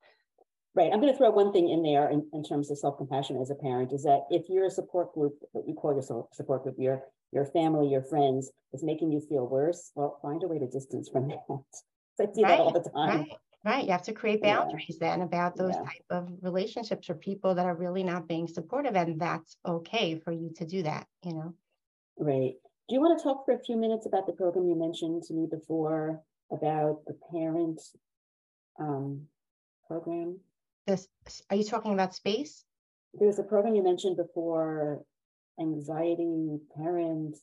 Right. I'm going to throw one thing in there in, in terms of self-compassion as a parent is that if you're a support group, what you call your support group, your your family, your friends is making you feel worse, well, find a way to distance from that. I see right, that all the time. Right. Right. You have to create boundaries yeah. then about those yeah. type of relationships or people that are really not being supportive. And that's okay for you to do that, you know. Right. Do you want to talk for a few minutes about the program you mentioned to me before about the parent um, program? This are you talking about space? There's a program you mentioned before anxiety, parents?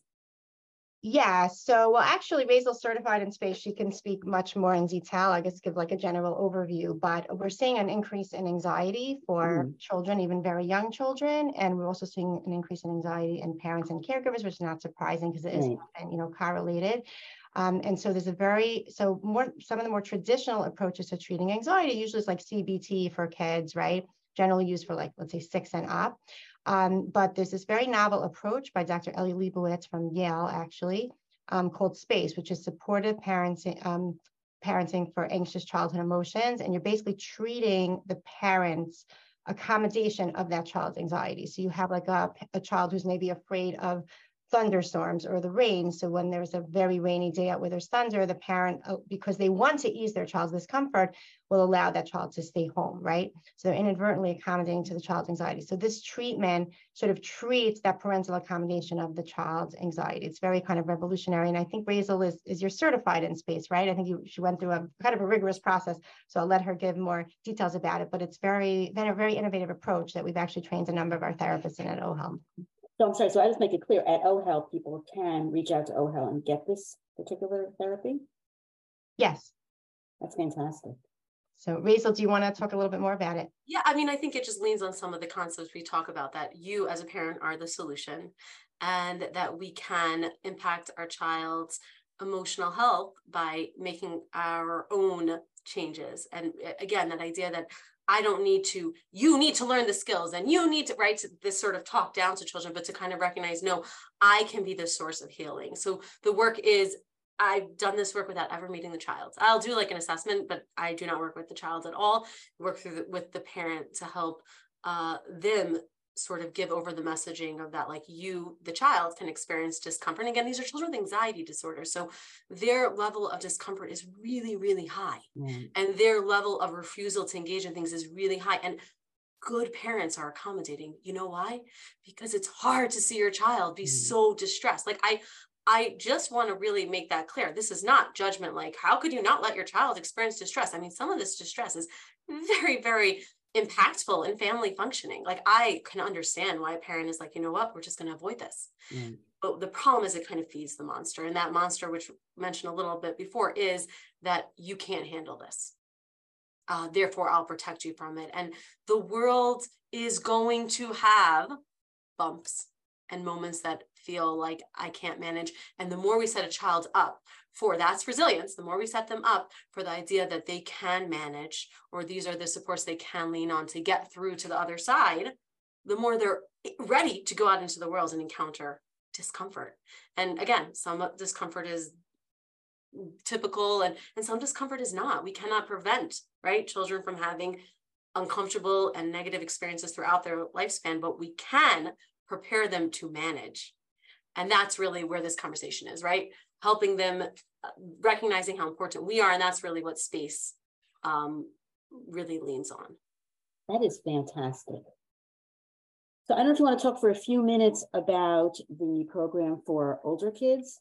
Yeah, so well, actually, Raizel's certified in space. She can speak much more in detail. I guess give like a general overview, but we're seeing an increase in anxiety for mm. children, even very young children, and we're also seeing an increase in anxiety in parents and caregivers, which is not surprising because it is right. often, you know, correlated. Um, and so there's a very so more some of the more traditional approaches to treating anxiety usually is like CBT for kids, right? generally used for like, let's say six and up. Um, but there's this very novel approach by Dr. Ellie Lebowitz from Yale, actually, um, called SPACE, which is supportive parenting, um, parenting for anxious childhood emotions. And you're basically treating the parents' accommodation of that child's anxiety. So you have like a, a child who's maybe afraid of thunderstorms or the rain. So when there's a very rainy day out where there's thunder, the parent, uh, because they want to ease their child's discomfort, will allow that child to stay home, right? So they're inadvertently accommodating to the child's anxiety. So this treatment sort of treats that parental accommodation of the child's anxiety. It's very kind of revolutionary. And I think Raizel is, is you're certified in space, right? I think you, she went through a kind of a rigorous process. So I'll let her give more details about it, but it's very, been a very innovative approach that we've actually trained a number of our therapists in at OHEL. So I'm sorry, so I just make it clear, at OHEL, people can reach out to OHEL and get this particular therapy? Yes. That's fantastic. So Raizel, do you want to talk a little bit more about it? Yeah, I mean, I think it just leans on some of the concepts we talk about that you as a parent are the solution and that we can impact our child's emotional health by making our own changes. And again, that idea that I don't need to, you need to learn the skills and you need to, right? This sort of talk down to children, but to kind of recognize, no, I can be the source of healing. So the work is, I've done this work without ever meeting the child. I'll do like an assessment, but I do not work with the child at all. work through the, with the parent to help uh, them sort of give over the messaging of that like you the child can experience discomfort and again these are children with anxiety disorders so their level of discomfort is really really high mm. and their level of refusal to engage in things is really high and good parents are accommodating you know why because it's hard to see your child be mm. so distressed like i I just want to really make that clear. This is not judgment like, how could you not let your child experience distress? I mean, some of this distress is very, very impactful in family functioning. Like I can understand why a parent is like, you know what, we're just going to avoid this. Mm. But the problem is it kind of feeds the monster. And that monster, which mentioned a little bit before, is that you can't handle this. Uh, therefore, I'll protect you from it. And the world is going to have bumps and moments that feel like I can't manage. And the more we set a child up for that's resilience, the more we set them up for the idea that they can manage, or these are the supports they can lean on to get through to the other side, the more they're ready to go out into the world and encounter discomfort. And again, some discomfort is typical and, and some discomfort is not. We cannot prevent, right, children from having uncomfortable and negative experiences throughout their lifespan, but we can prepare them to manage. And that's really where this conversation is, right? helping them uh, recognizing how important we are and that's really what space um, really leans on that is fantastic so i don't know if you want to talk for a few minutes about the program for older kids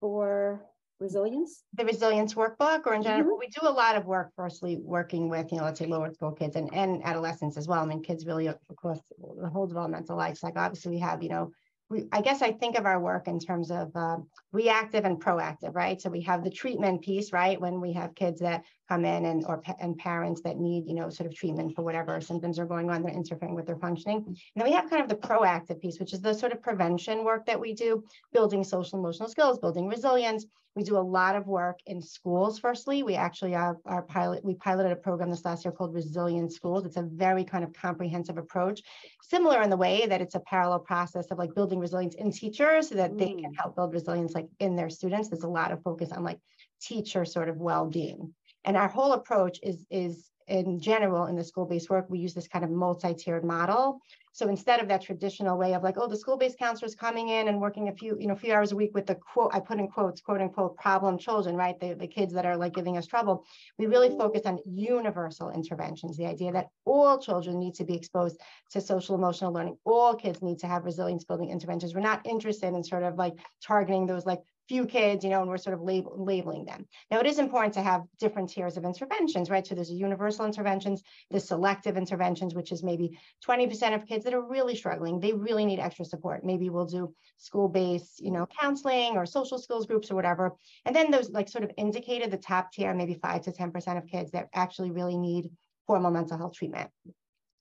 for resilience the resilience workbook or in general mm-hmm. we do a lot of work firstly working with you know let's say lower school kids and, and adolescents as well i mean kids really across the whole developmental life cycle obviously we have you know we, I guess I think of our work in terms of uh, reactive and proactive, right? So we have the treatment piece, right? When we have kids that come in and or and parents that need, you know, sort of treatment for whatever symptoms are going on, they're interfering with their functioning. And then we have kind of the proactive piece, which is the sort of prevention work that we do, building social emotional skills, building resilience. We do a lot of work in schools. Firstly, we actually have our pilot. We piloted a program this last year called Resilient Schools. It's a very kind of comprehensive approach, similar in the way that it's a parallel process of like building resilience in teachers so that mm. they can mm. help build resilience like in their students. There's a lot of focus on like teacher sort of well-being. And our whole approach is, is in general in the school-based work, we use this kind of multi-tiered model. So instead of that traditional way of like, oh, the school-based counselor is coming in and working a few, you know, few hours a week with the quote, I put in quotes, quote unquote, problem children, right? The, the kids that are like giving us trouble. We really focus on universal interventions, the idea that all children need to be exposed to social emotional learning. All kids need to have resilience building interventions. We're not interested in sort of like targeting those like few kids, you know, and we're sort of label, labeling them. Now, it is important to have different tiers of interventions, right? So there's universal interventions, the selective interventions, which is maybe 20% of kids that are really struggling. They really need extra support. Maybe we'll do school-based, you know, counseling or social skills groups or whatever. And then those like sort of indicated the top tier, maybe five to 10% of kids that actually really need formal mental health treatment.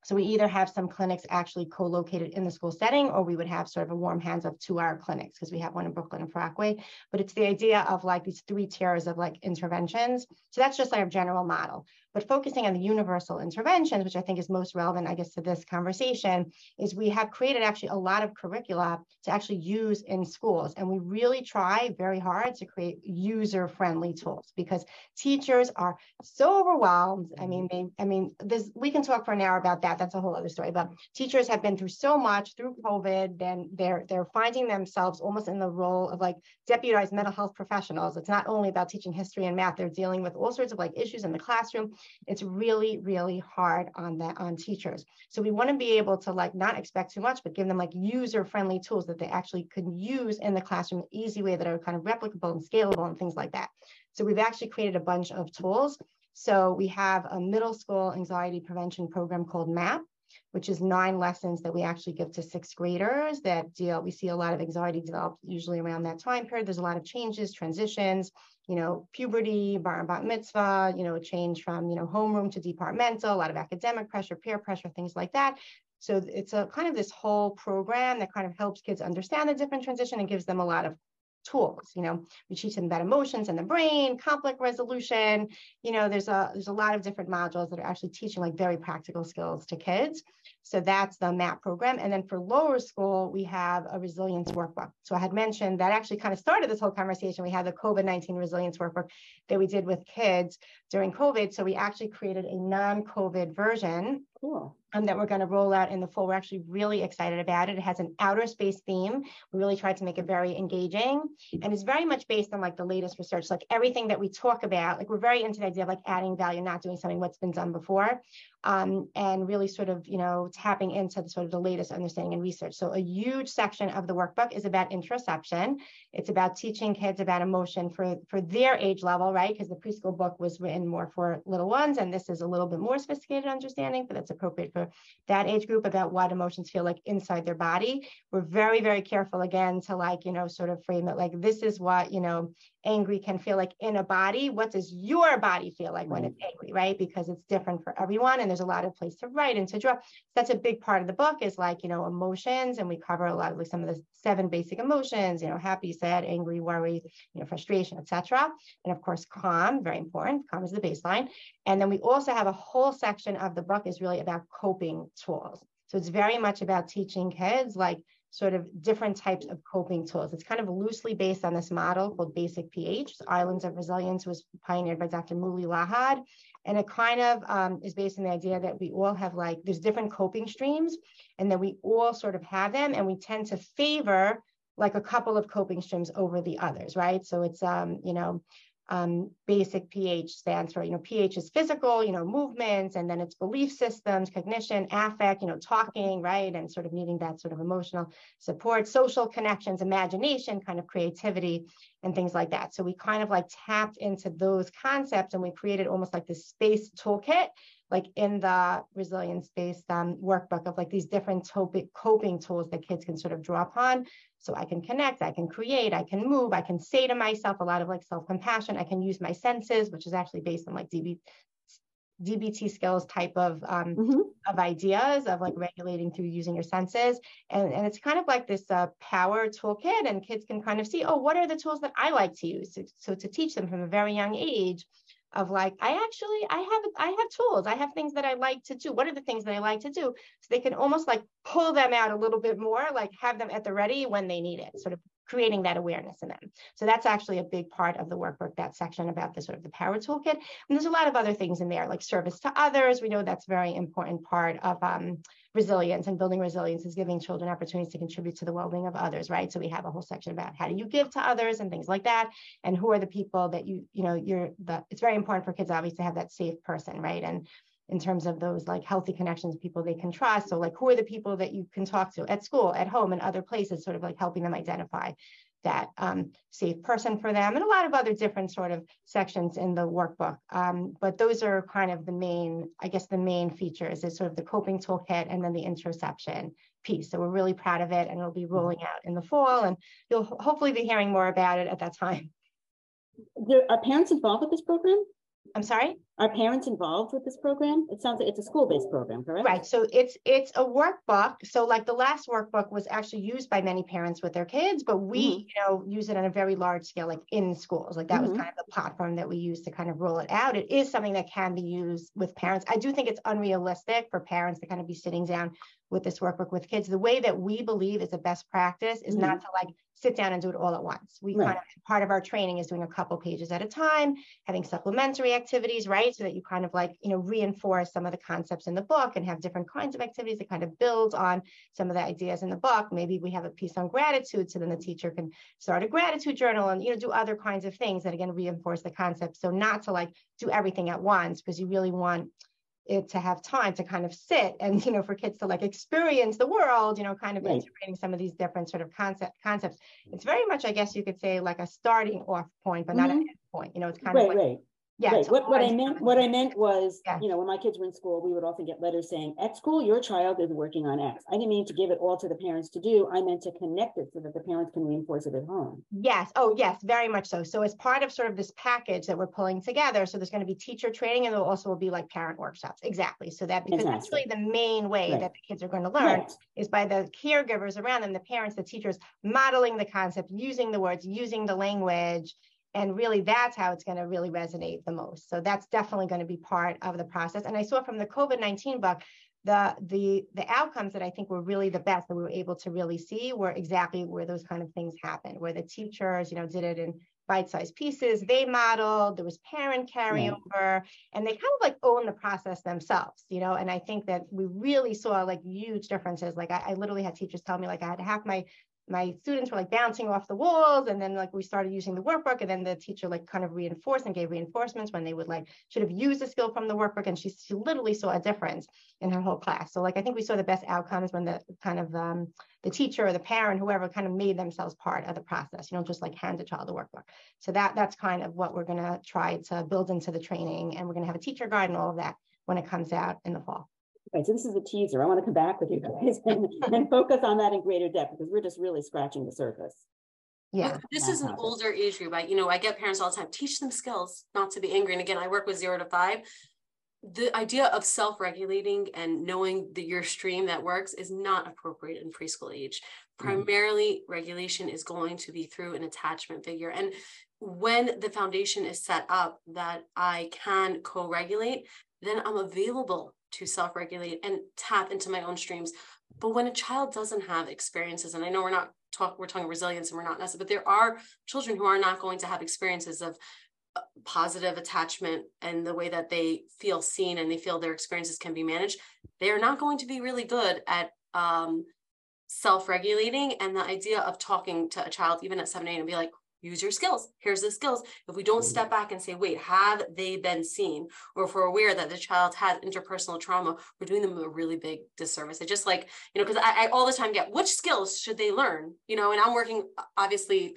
So we either have some clinics actually co-located in the school setting, or we would have sort of a warm hands up to our clinics because we have one in Brooklyn and Parkway. But it's the idea of like these three tiers of like interventions. So that's just our general model. But focusing on the universal interventions, which I think is most relevant, I guess, to this conversation, is we have created actually a lot of curricula to actually use in schools. And we really try very hard to create user-friendly tools because teachers are so overwhelmed. I mean, they, I mean, this we can talk for an hour about that. That's a whole other story. But teachers have been through so much through COVID, then they're they're finding themselves almost in the role of like deputized mental health professionals. It's not only about teaching history and math, they're dealing with all sorts of like issues in the classroom it's really really hard on that on teachers. So we want to be able to like not expect too much but give them like user friendly tools that they actually can use in the classroom easy way that are kind of replicable and scalable and things like that. So we've actually created a bunch of tools. So we have a middle school anxiety prevention program called map which is nine lessons that we actually give to sixth graders that deal we see a lot of anxiety develop usually around that time period there's a lot of changes transitions you know, puberty, bar and bat mitzvah, you know, a change from, you know, homeroom to departmental, a lot of academic pressure, peer pressure, things like that. So it's a kind of this whole program that kind of helps kids understand the different transition and gives them a lot of tools you know we teach them about emotions and the brain conflict resolution. You know there's a there's a lot of different modules that are actually teaching like very practical skills to kids so that's the MAP program. And then for lower school, we have a resilience workbook. So I had mentioned that actually kind of started this whole conversation. We had the COVID 19 resilience workbook that we did with kids during COVID. So we actually created a non COVID version. Cool um, that we're going to roll out in the fall. We're actually really excited about it. It has an outer space theme. We really tried to make it very engaging. And it's very much based on like the latest research, like everything that we talk about, like we're very into the idea of like adding value, not doing something what's been done before. Um, and really sort of, you know, tapping into the sort of the latest understanding and research. So a huge section of the workbook is about interoception. It's about teaching kids about emotion for, for their age level, right? Because the preschool book was written more for little ones, and this is a little bit more sophisticated understanding, but that's appropriate for that age group about what emotions feel like inside their body. We're very, very careful again to like, you know, sort of frame it like this is what, you know, angry can feel like in a body. What does your body feel like when it's angry, right? Because it's different for everyone. And there's a lot of place to write and to draw. That's a big part of the book is like, you know, emotions. And we cover a lot of like some of the seven basic emotions, you know, happy, sad, angry, worry, you know, frustration, etc. And of course, calm, very important. Calm is the baseline. And then we also have a whole section of the book is really about coping tools. So it's very much about teaching kids like sort of different types of coping tools. It's kind of loosely based on this model called Basic PH. Islands of Resilience was pioneered by Dr. Mooli Lahad. And it kind of um, is based on the idea that we all have like, there's different coping streams and that we all sort of have them and we tend to favor like a couple of coping streams over the others, right? So it's, um, you know, um, basic PH stands for, you know, PH is physical, you know, movements, and then it's belief systems, cognition, affect, you know, talking, right? And sort of needing that sort of emotional support, social connections, imagination, kind of creativity, and things like that. So we kind of like tapped into those concepts and we created almost like this space toolkit like in the resilience based um, workbook of like these different topic coping tools that kids can sort of draw upon. So I can connect, I can create, I can move, I can say to myself a lot of like self compassion. I can use my senses, which is actually based on like DB, DBT skills type of um, mm-hmm. of ideas of like regulating through using your senses, and and it's kind of like this uh, power toolkit, and kids can kind of see, oh, what are the tools that I like to use? So, so to teach them from a very young age of like i actually i have i have tools. I have things that i like to do. What are the things that i like to do? So they can almost like pull them out a little bit more like have them at the ready when they need it sort of creating that awareness in them. So that's actually a big part of the workbook that section about the sort of the power toolkit. And there's a lot of other things in there like service to others. We know that's very important part of um, resilience and building resilience is giving children opportunities to contribute to the well-being of others right? So we have a whole section about how do you give to others and things like that. And who are the people that you you know you're the it's very important for kids obviously to have that safe person right? And in terms of those like healthy connections people they can trust so like who are the people that you can talk to at school at home and other places sort of like helping them identify that um, safe person for them, and a lot of other different sort of sections in the workbook. Um, but those are kind of the main, I guess, the main features is sort of the coping toolkit and then the interoception piece. So we're really proud of it, and it'll be rolling out in the fall, and you'll hopefully be hearing more about it at that time. Are parents involved with this program? I'm sorry? Are parents involved with this program? It sounds like it's a school-based program, correct? Right. So it's it's a workbook. So like the last workbook was actually used by many parents with their kids, but we, Mhm. you know, use it on a very large scale, like in schools. Like that was Mhm. kind of the platform that we use to kind of roll it out. It is something that can be used with parents. I do think it's unrealistic for parents to kind of be sitting down with this workbook with kids. The way that we believe is a best practice is not mm-hmm. to like sit down and do it all at once. We Right. kind of part of our training is doing a couple pages at a time, having supplementary activities, right? So that you kind of like, you know, reinforce some of the concepts in the book and have different kinds of activities that kind of build on some of the ideas in the book. Maybe we have a piece on gratitude, so then the teacher can start a gratitude journal and, you know, do other kinds of things that again reinforce the concept. So not to like do everything at once because you really want it to have time to kind of sit and you know for kids to like experience the world you know kind of Right. integrating some of these different sort of concept concepts it's very much i guess you could say like a starting off point but not an Mhm. end point you know it's kind Right, of like right. Yeah Right, what, what I meant, what I meant was, Yeah. you know, when my kids were in school, we would often get letters saying, at school, your child is working on X. I didn't mean to give it all to the parents to do. I meant to connect it so that the parents can reinforce it at home. Yes. Oh, yes, very much so. So as part of sort of this package that we're pulling together, so there's going to be teacher training and there also will be like parent workshops. Exactly. So that because that's really the main way Right. that the kids are going to learn Right, is by the caregivers around them, the parents, the teachers modeling the concept, using the words, using the language. And really, that's how it's going to really resonate the most. So that's definitely going to be part of the process. And I saw from the COVID 19 book, the the the outcomes that I think were really the best that we were able to really see were exactly where those kind of things happened, where the teachers, you know, did it in bite-sized pieces. They modeled, there was parent carryover, and they kind of like own the process themselves, you know. And I think that we really saw like huge differences. Like I, I literally had teachers tell me like I had half my my students were like bouncing off the walls and then like we started using the workbook and then the teacher like kind of reinforced and gave reinforcements when they would like should have used the skill from the workbook and she, she literally saw a difference in her whole class. So like i think we saw the best outcomes when the kind of um, the teacher or the parent whoever kind of made themselves part of the process you know just like hand a child the workbook. So that that's kind of what we're going to try to build into the training and we're going to have a teacher guide and all of that when it comes out in the fall right. So this is a teaser. I want to come back with you guys and, and focus on that in greater depth because we're just really scratching the surface. yeah But this is an Fantastic. older age group. I, you know, I get parents all the time, teach them skills not to be angry. And again, I work with zero to five. The idea of self-regulating and knowing that your stream that works is not appropriate in preschool age. Mhm. Primarily, regulation is going to be through an attachment figure. And when the foundation is set up that I can co-regulate, then I'm available to self-regulate and tap into my own streams. But when a child doesn't have experiences, and I know we're not talk, we're talking resilience and we're not necessarily, but there are children who are not going to have experiences of uh, positive attachment and the way that they feel seen and they feel their experiences can be managed. They are not going to be really good at um, self-regulating and the idea of talking to a child even at 7 8 and be like use your skills. Here's the skills. If we don't step back and say wait have they been seen? or if we're aware that the child has interpersonal trauma we're doing them a really big disservice. I just like you know because I, I all the time get which skills should they learn? You know and i'm working obviously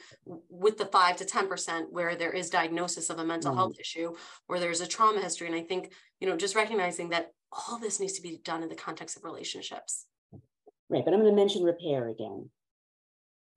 with the 5 to 10 percent where there is diagnosis of a mental Right. health mm-hmm. issue or there's a trauma history. And i think you know just recognizing that all this needs to be done in the context of relationships. Right, but I'm going to mention repair again.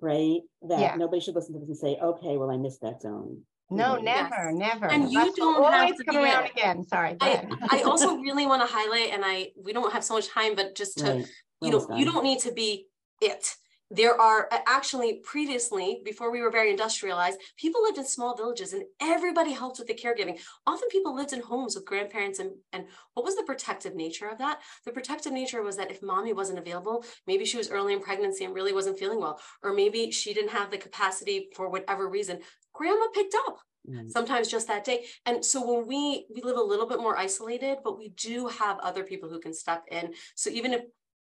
Right, Yeah. that nobody should listen to this and say, okay, well, I missed that zone. no never never And you bus will don't have always to come around it. again sorry I. I also really want to highlight, and I we don't have so much time, but just to Right, you know, almost you don't need to be it. There are actually previously, before we were very industrialized, people lived in small villages and everybody helped with the caregiving. Often people lived in homes with grandparents and, and what was the protective nature of that? The protective nature was that if mommy wasn't available, maybe she was early in pregnancy and really wasn't feeling well, or maybe she didn't have the capacity for whatever reason, grandma picked up Mm. sometimes just that day and so when we we live a little bit more isolated but we do have other people who can step in so even if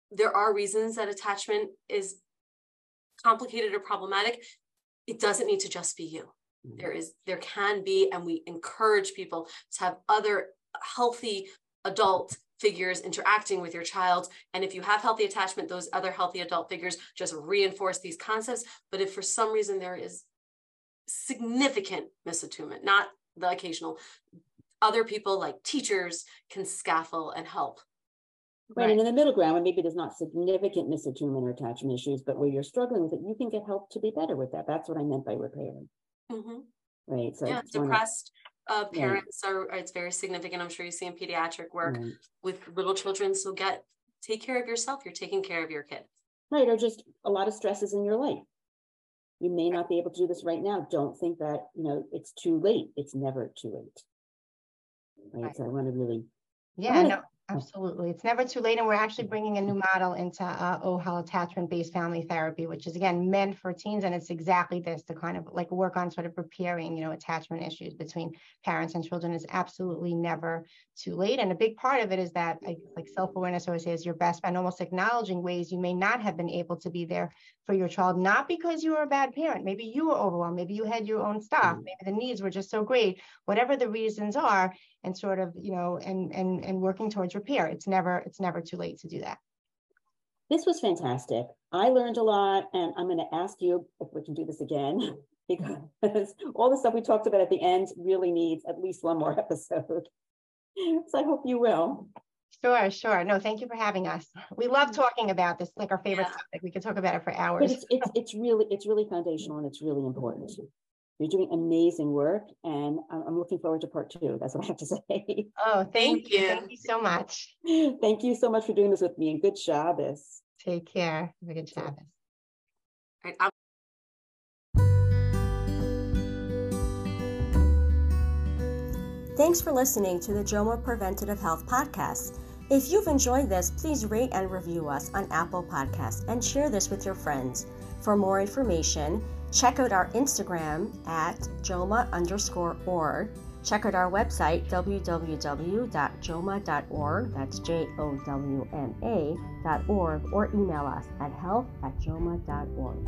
there are reasons that attachment is complicated or problematic it doesn't need to just be you. Mhm. there is there can be and we encourage people to have other healthy adult figures interacting with your child. And if you have healthy attachment those other healthy adult figures just reinforce these concepts. But if for some reason there is significant misattunement not the occasional other people like teachers can scaffold and help Right, and in the middle ground, where maybe there's not significant misattunement or attachment issues, but where you're struggling with it, you can get help to be better with that. That's what I meant by repair, Mhm. right? So yeah just wanna- depressed uh, parents right. are, it's very significant. I'm sure you see in pediatric work right. with little children. So get, take care of yourself. You're taking care of your kids. Right. Or just a lot of stresses in your life. You may not be able to do this right now. Don't think that, you know, it's too late. It's never too late. Right. right. So I want to really. Yeah, no, Absolutely. It's never too late. And we're actually bringing a new model into uh, OHEL attachment based family therapy, which is again meant for teens. And it's exactly this to kind of like work on sort of repairing, you know, attachment issues between parents and children is absolutely never too late. And a big part of it is that like, like self awareness always is your best friend, almost acknowledging ways you may not have been able to be there for your child, not because you were a bad parent. Maybe you were overwhelmed. Maybe you had your own stuff. Mm. Maybe the needs were just so great. Whatever the reasons are, and sort of you know and and and working towards repair it's never it's never too late to do that this was fantastic i learned a lot and i'm going to ask you if we can do this again because all the stuff we talked about at the end really needs at least one more episode so i hope you will Sure, sure. No, thank you for having us. We love talking about this, like our favorite yeah. topic. We could talk about it for hours. But it's, it's it's really it's really foundational and it's really important. You're doing amazing work, and I'm looking forward to part two. That's what I have to say. Oh, thank, thank you. you. Thank you so much. Thank you so much for doing this with me, and good Shabbos. Take care. Have a good Shabbos. Thanks for listening to the JOWMA Preventative Health Podcast. If you've enjoyed this, please rate and review us on Apple Podcasts and share this with your friends. For more information, Check out our Instagram at jowma underscore org. Check out our website www.jowma.org, that's J O W M A dot org, or email us at health at jowma.org.